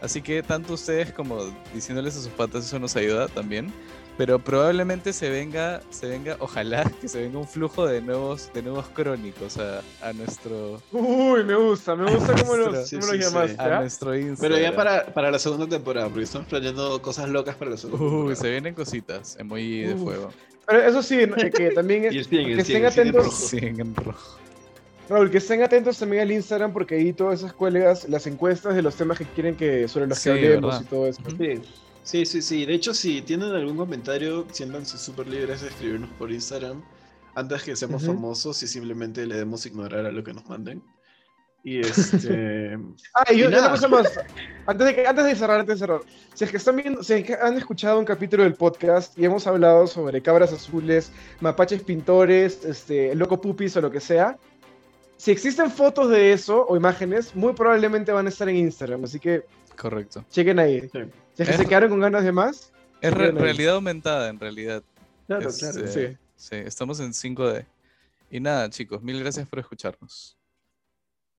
Así que tanto ustedes como diciéndoles a sus patas eso nos ayuda también pero probablemente se venga, se venga, ojalá que se venga un flujo de nuevos, de nuevos crónicos a, a nuestro.
Uy, me gusta, me gusta cómo, los, cómo llamaste.
A nuestro Instagram.
Pero ya para, para la segunda temporada, porque estamos planeando cosas locas para la segunda
Uy, se vienen cositas, emoji de fuego.
Pero eso sí, que también es. que estén atentos.
en rojo.
Raúl, que estén atentos también al Instagram porque ahí todas esas cuelgas, las encuestas de los temas que quieren que sobre los que hablemos y todo eso.
Sí. Sí, sí, sí. De hecho, si tienen algún comentario, siéntanse súper libres de escribirnos por Instagram antes que seamos famosos y simplemente le demos ignorar a lo que nos manden. Y este.
ah, y, una cosa más. Antes de, antes de cerrar, antes de cerrar. Si es que están viendo, si es que han escuchado un capítulo del podcast y hemos hablado sobre cabras azules, mapaches pintores, este, loco pupis o lo que sea. Si existen fotos de eso o imágenes, muy probablemente van a estar en Instagram. Así que.
Correcto.
Chequen ahí. Sí es que se quedaron con ganas de más.
Es realidad aumentada, en realidad.
Claro, claro.
Sí. sí, estamos en 5D. Y nada, chicos, mil gracias por escucharnos.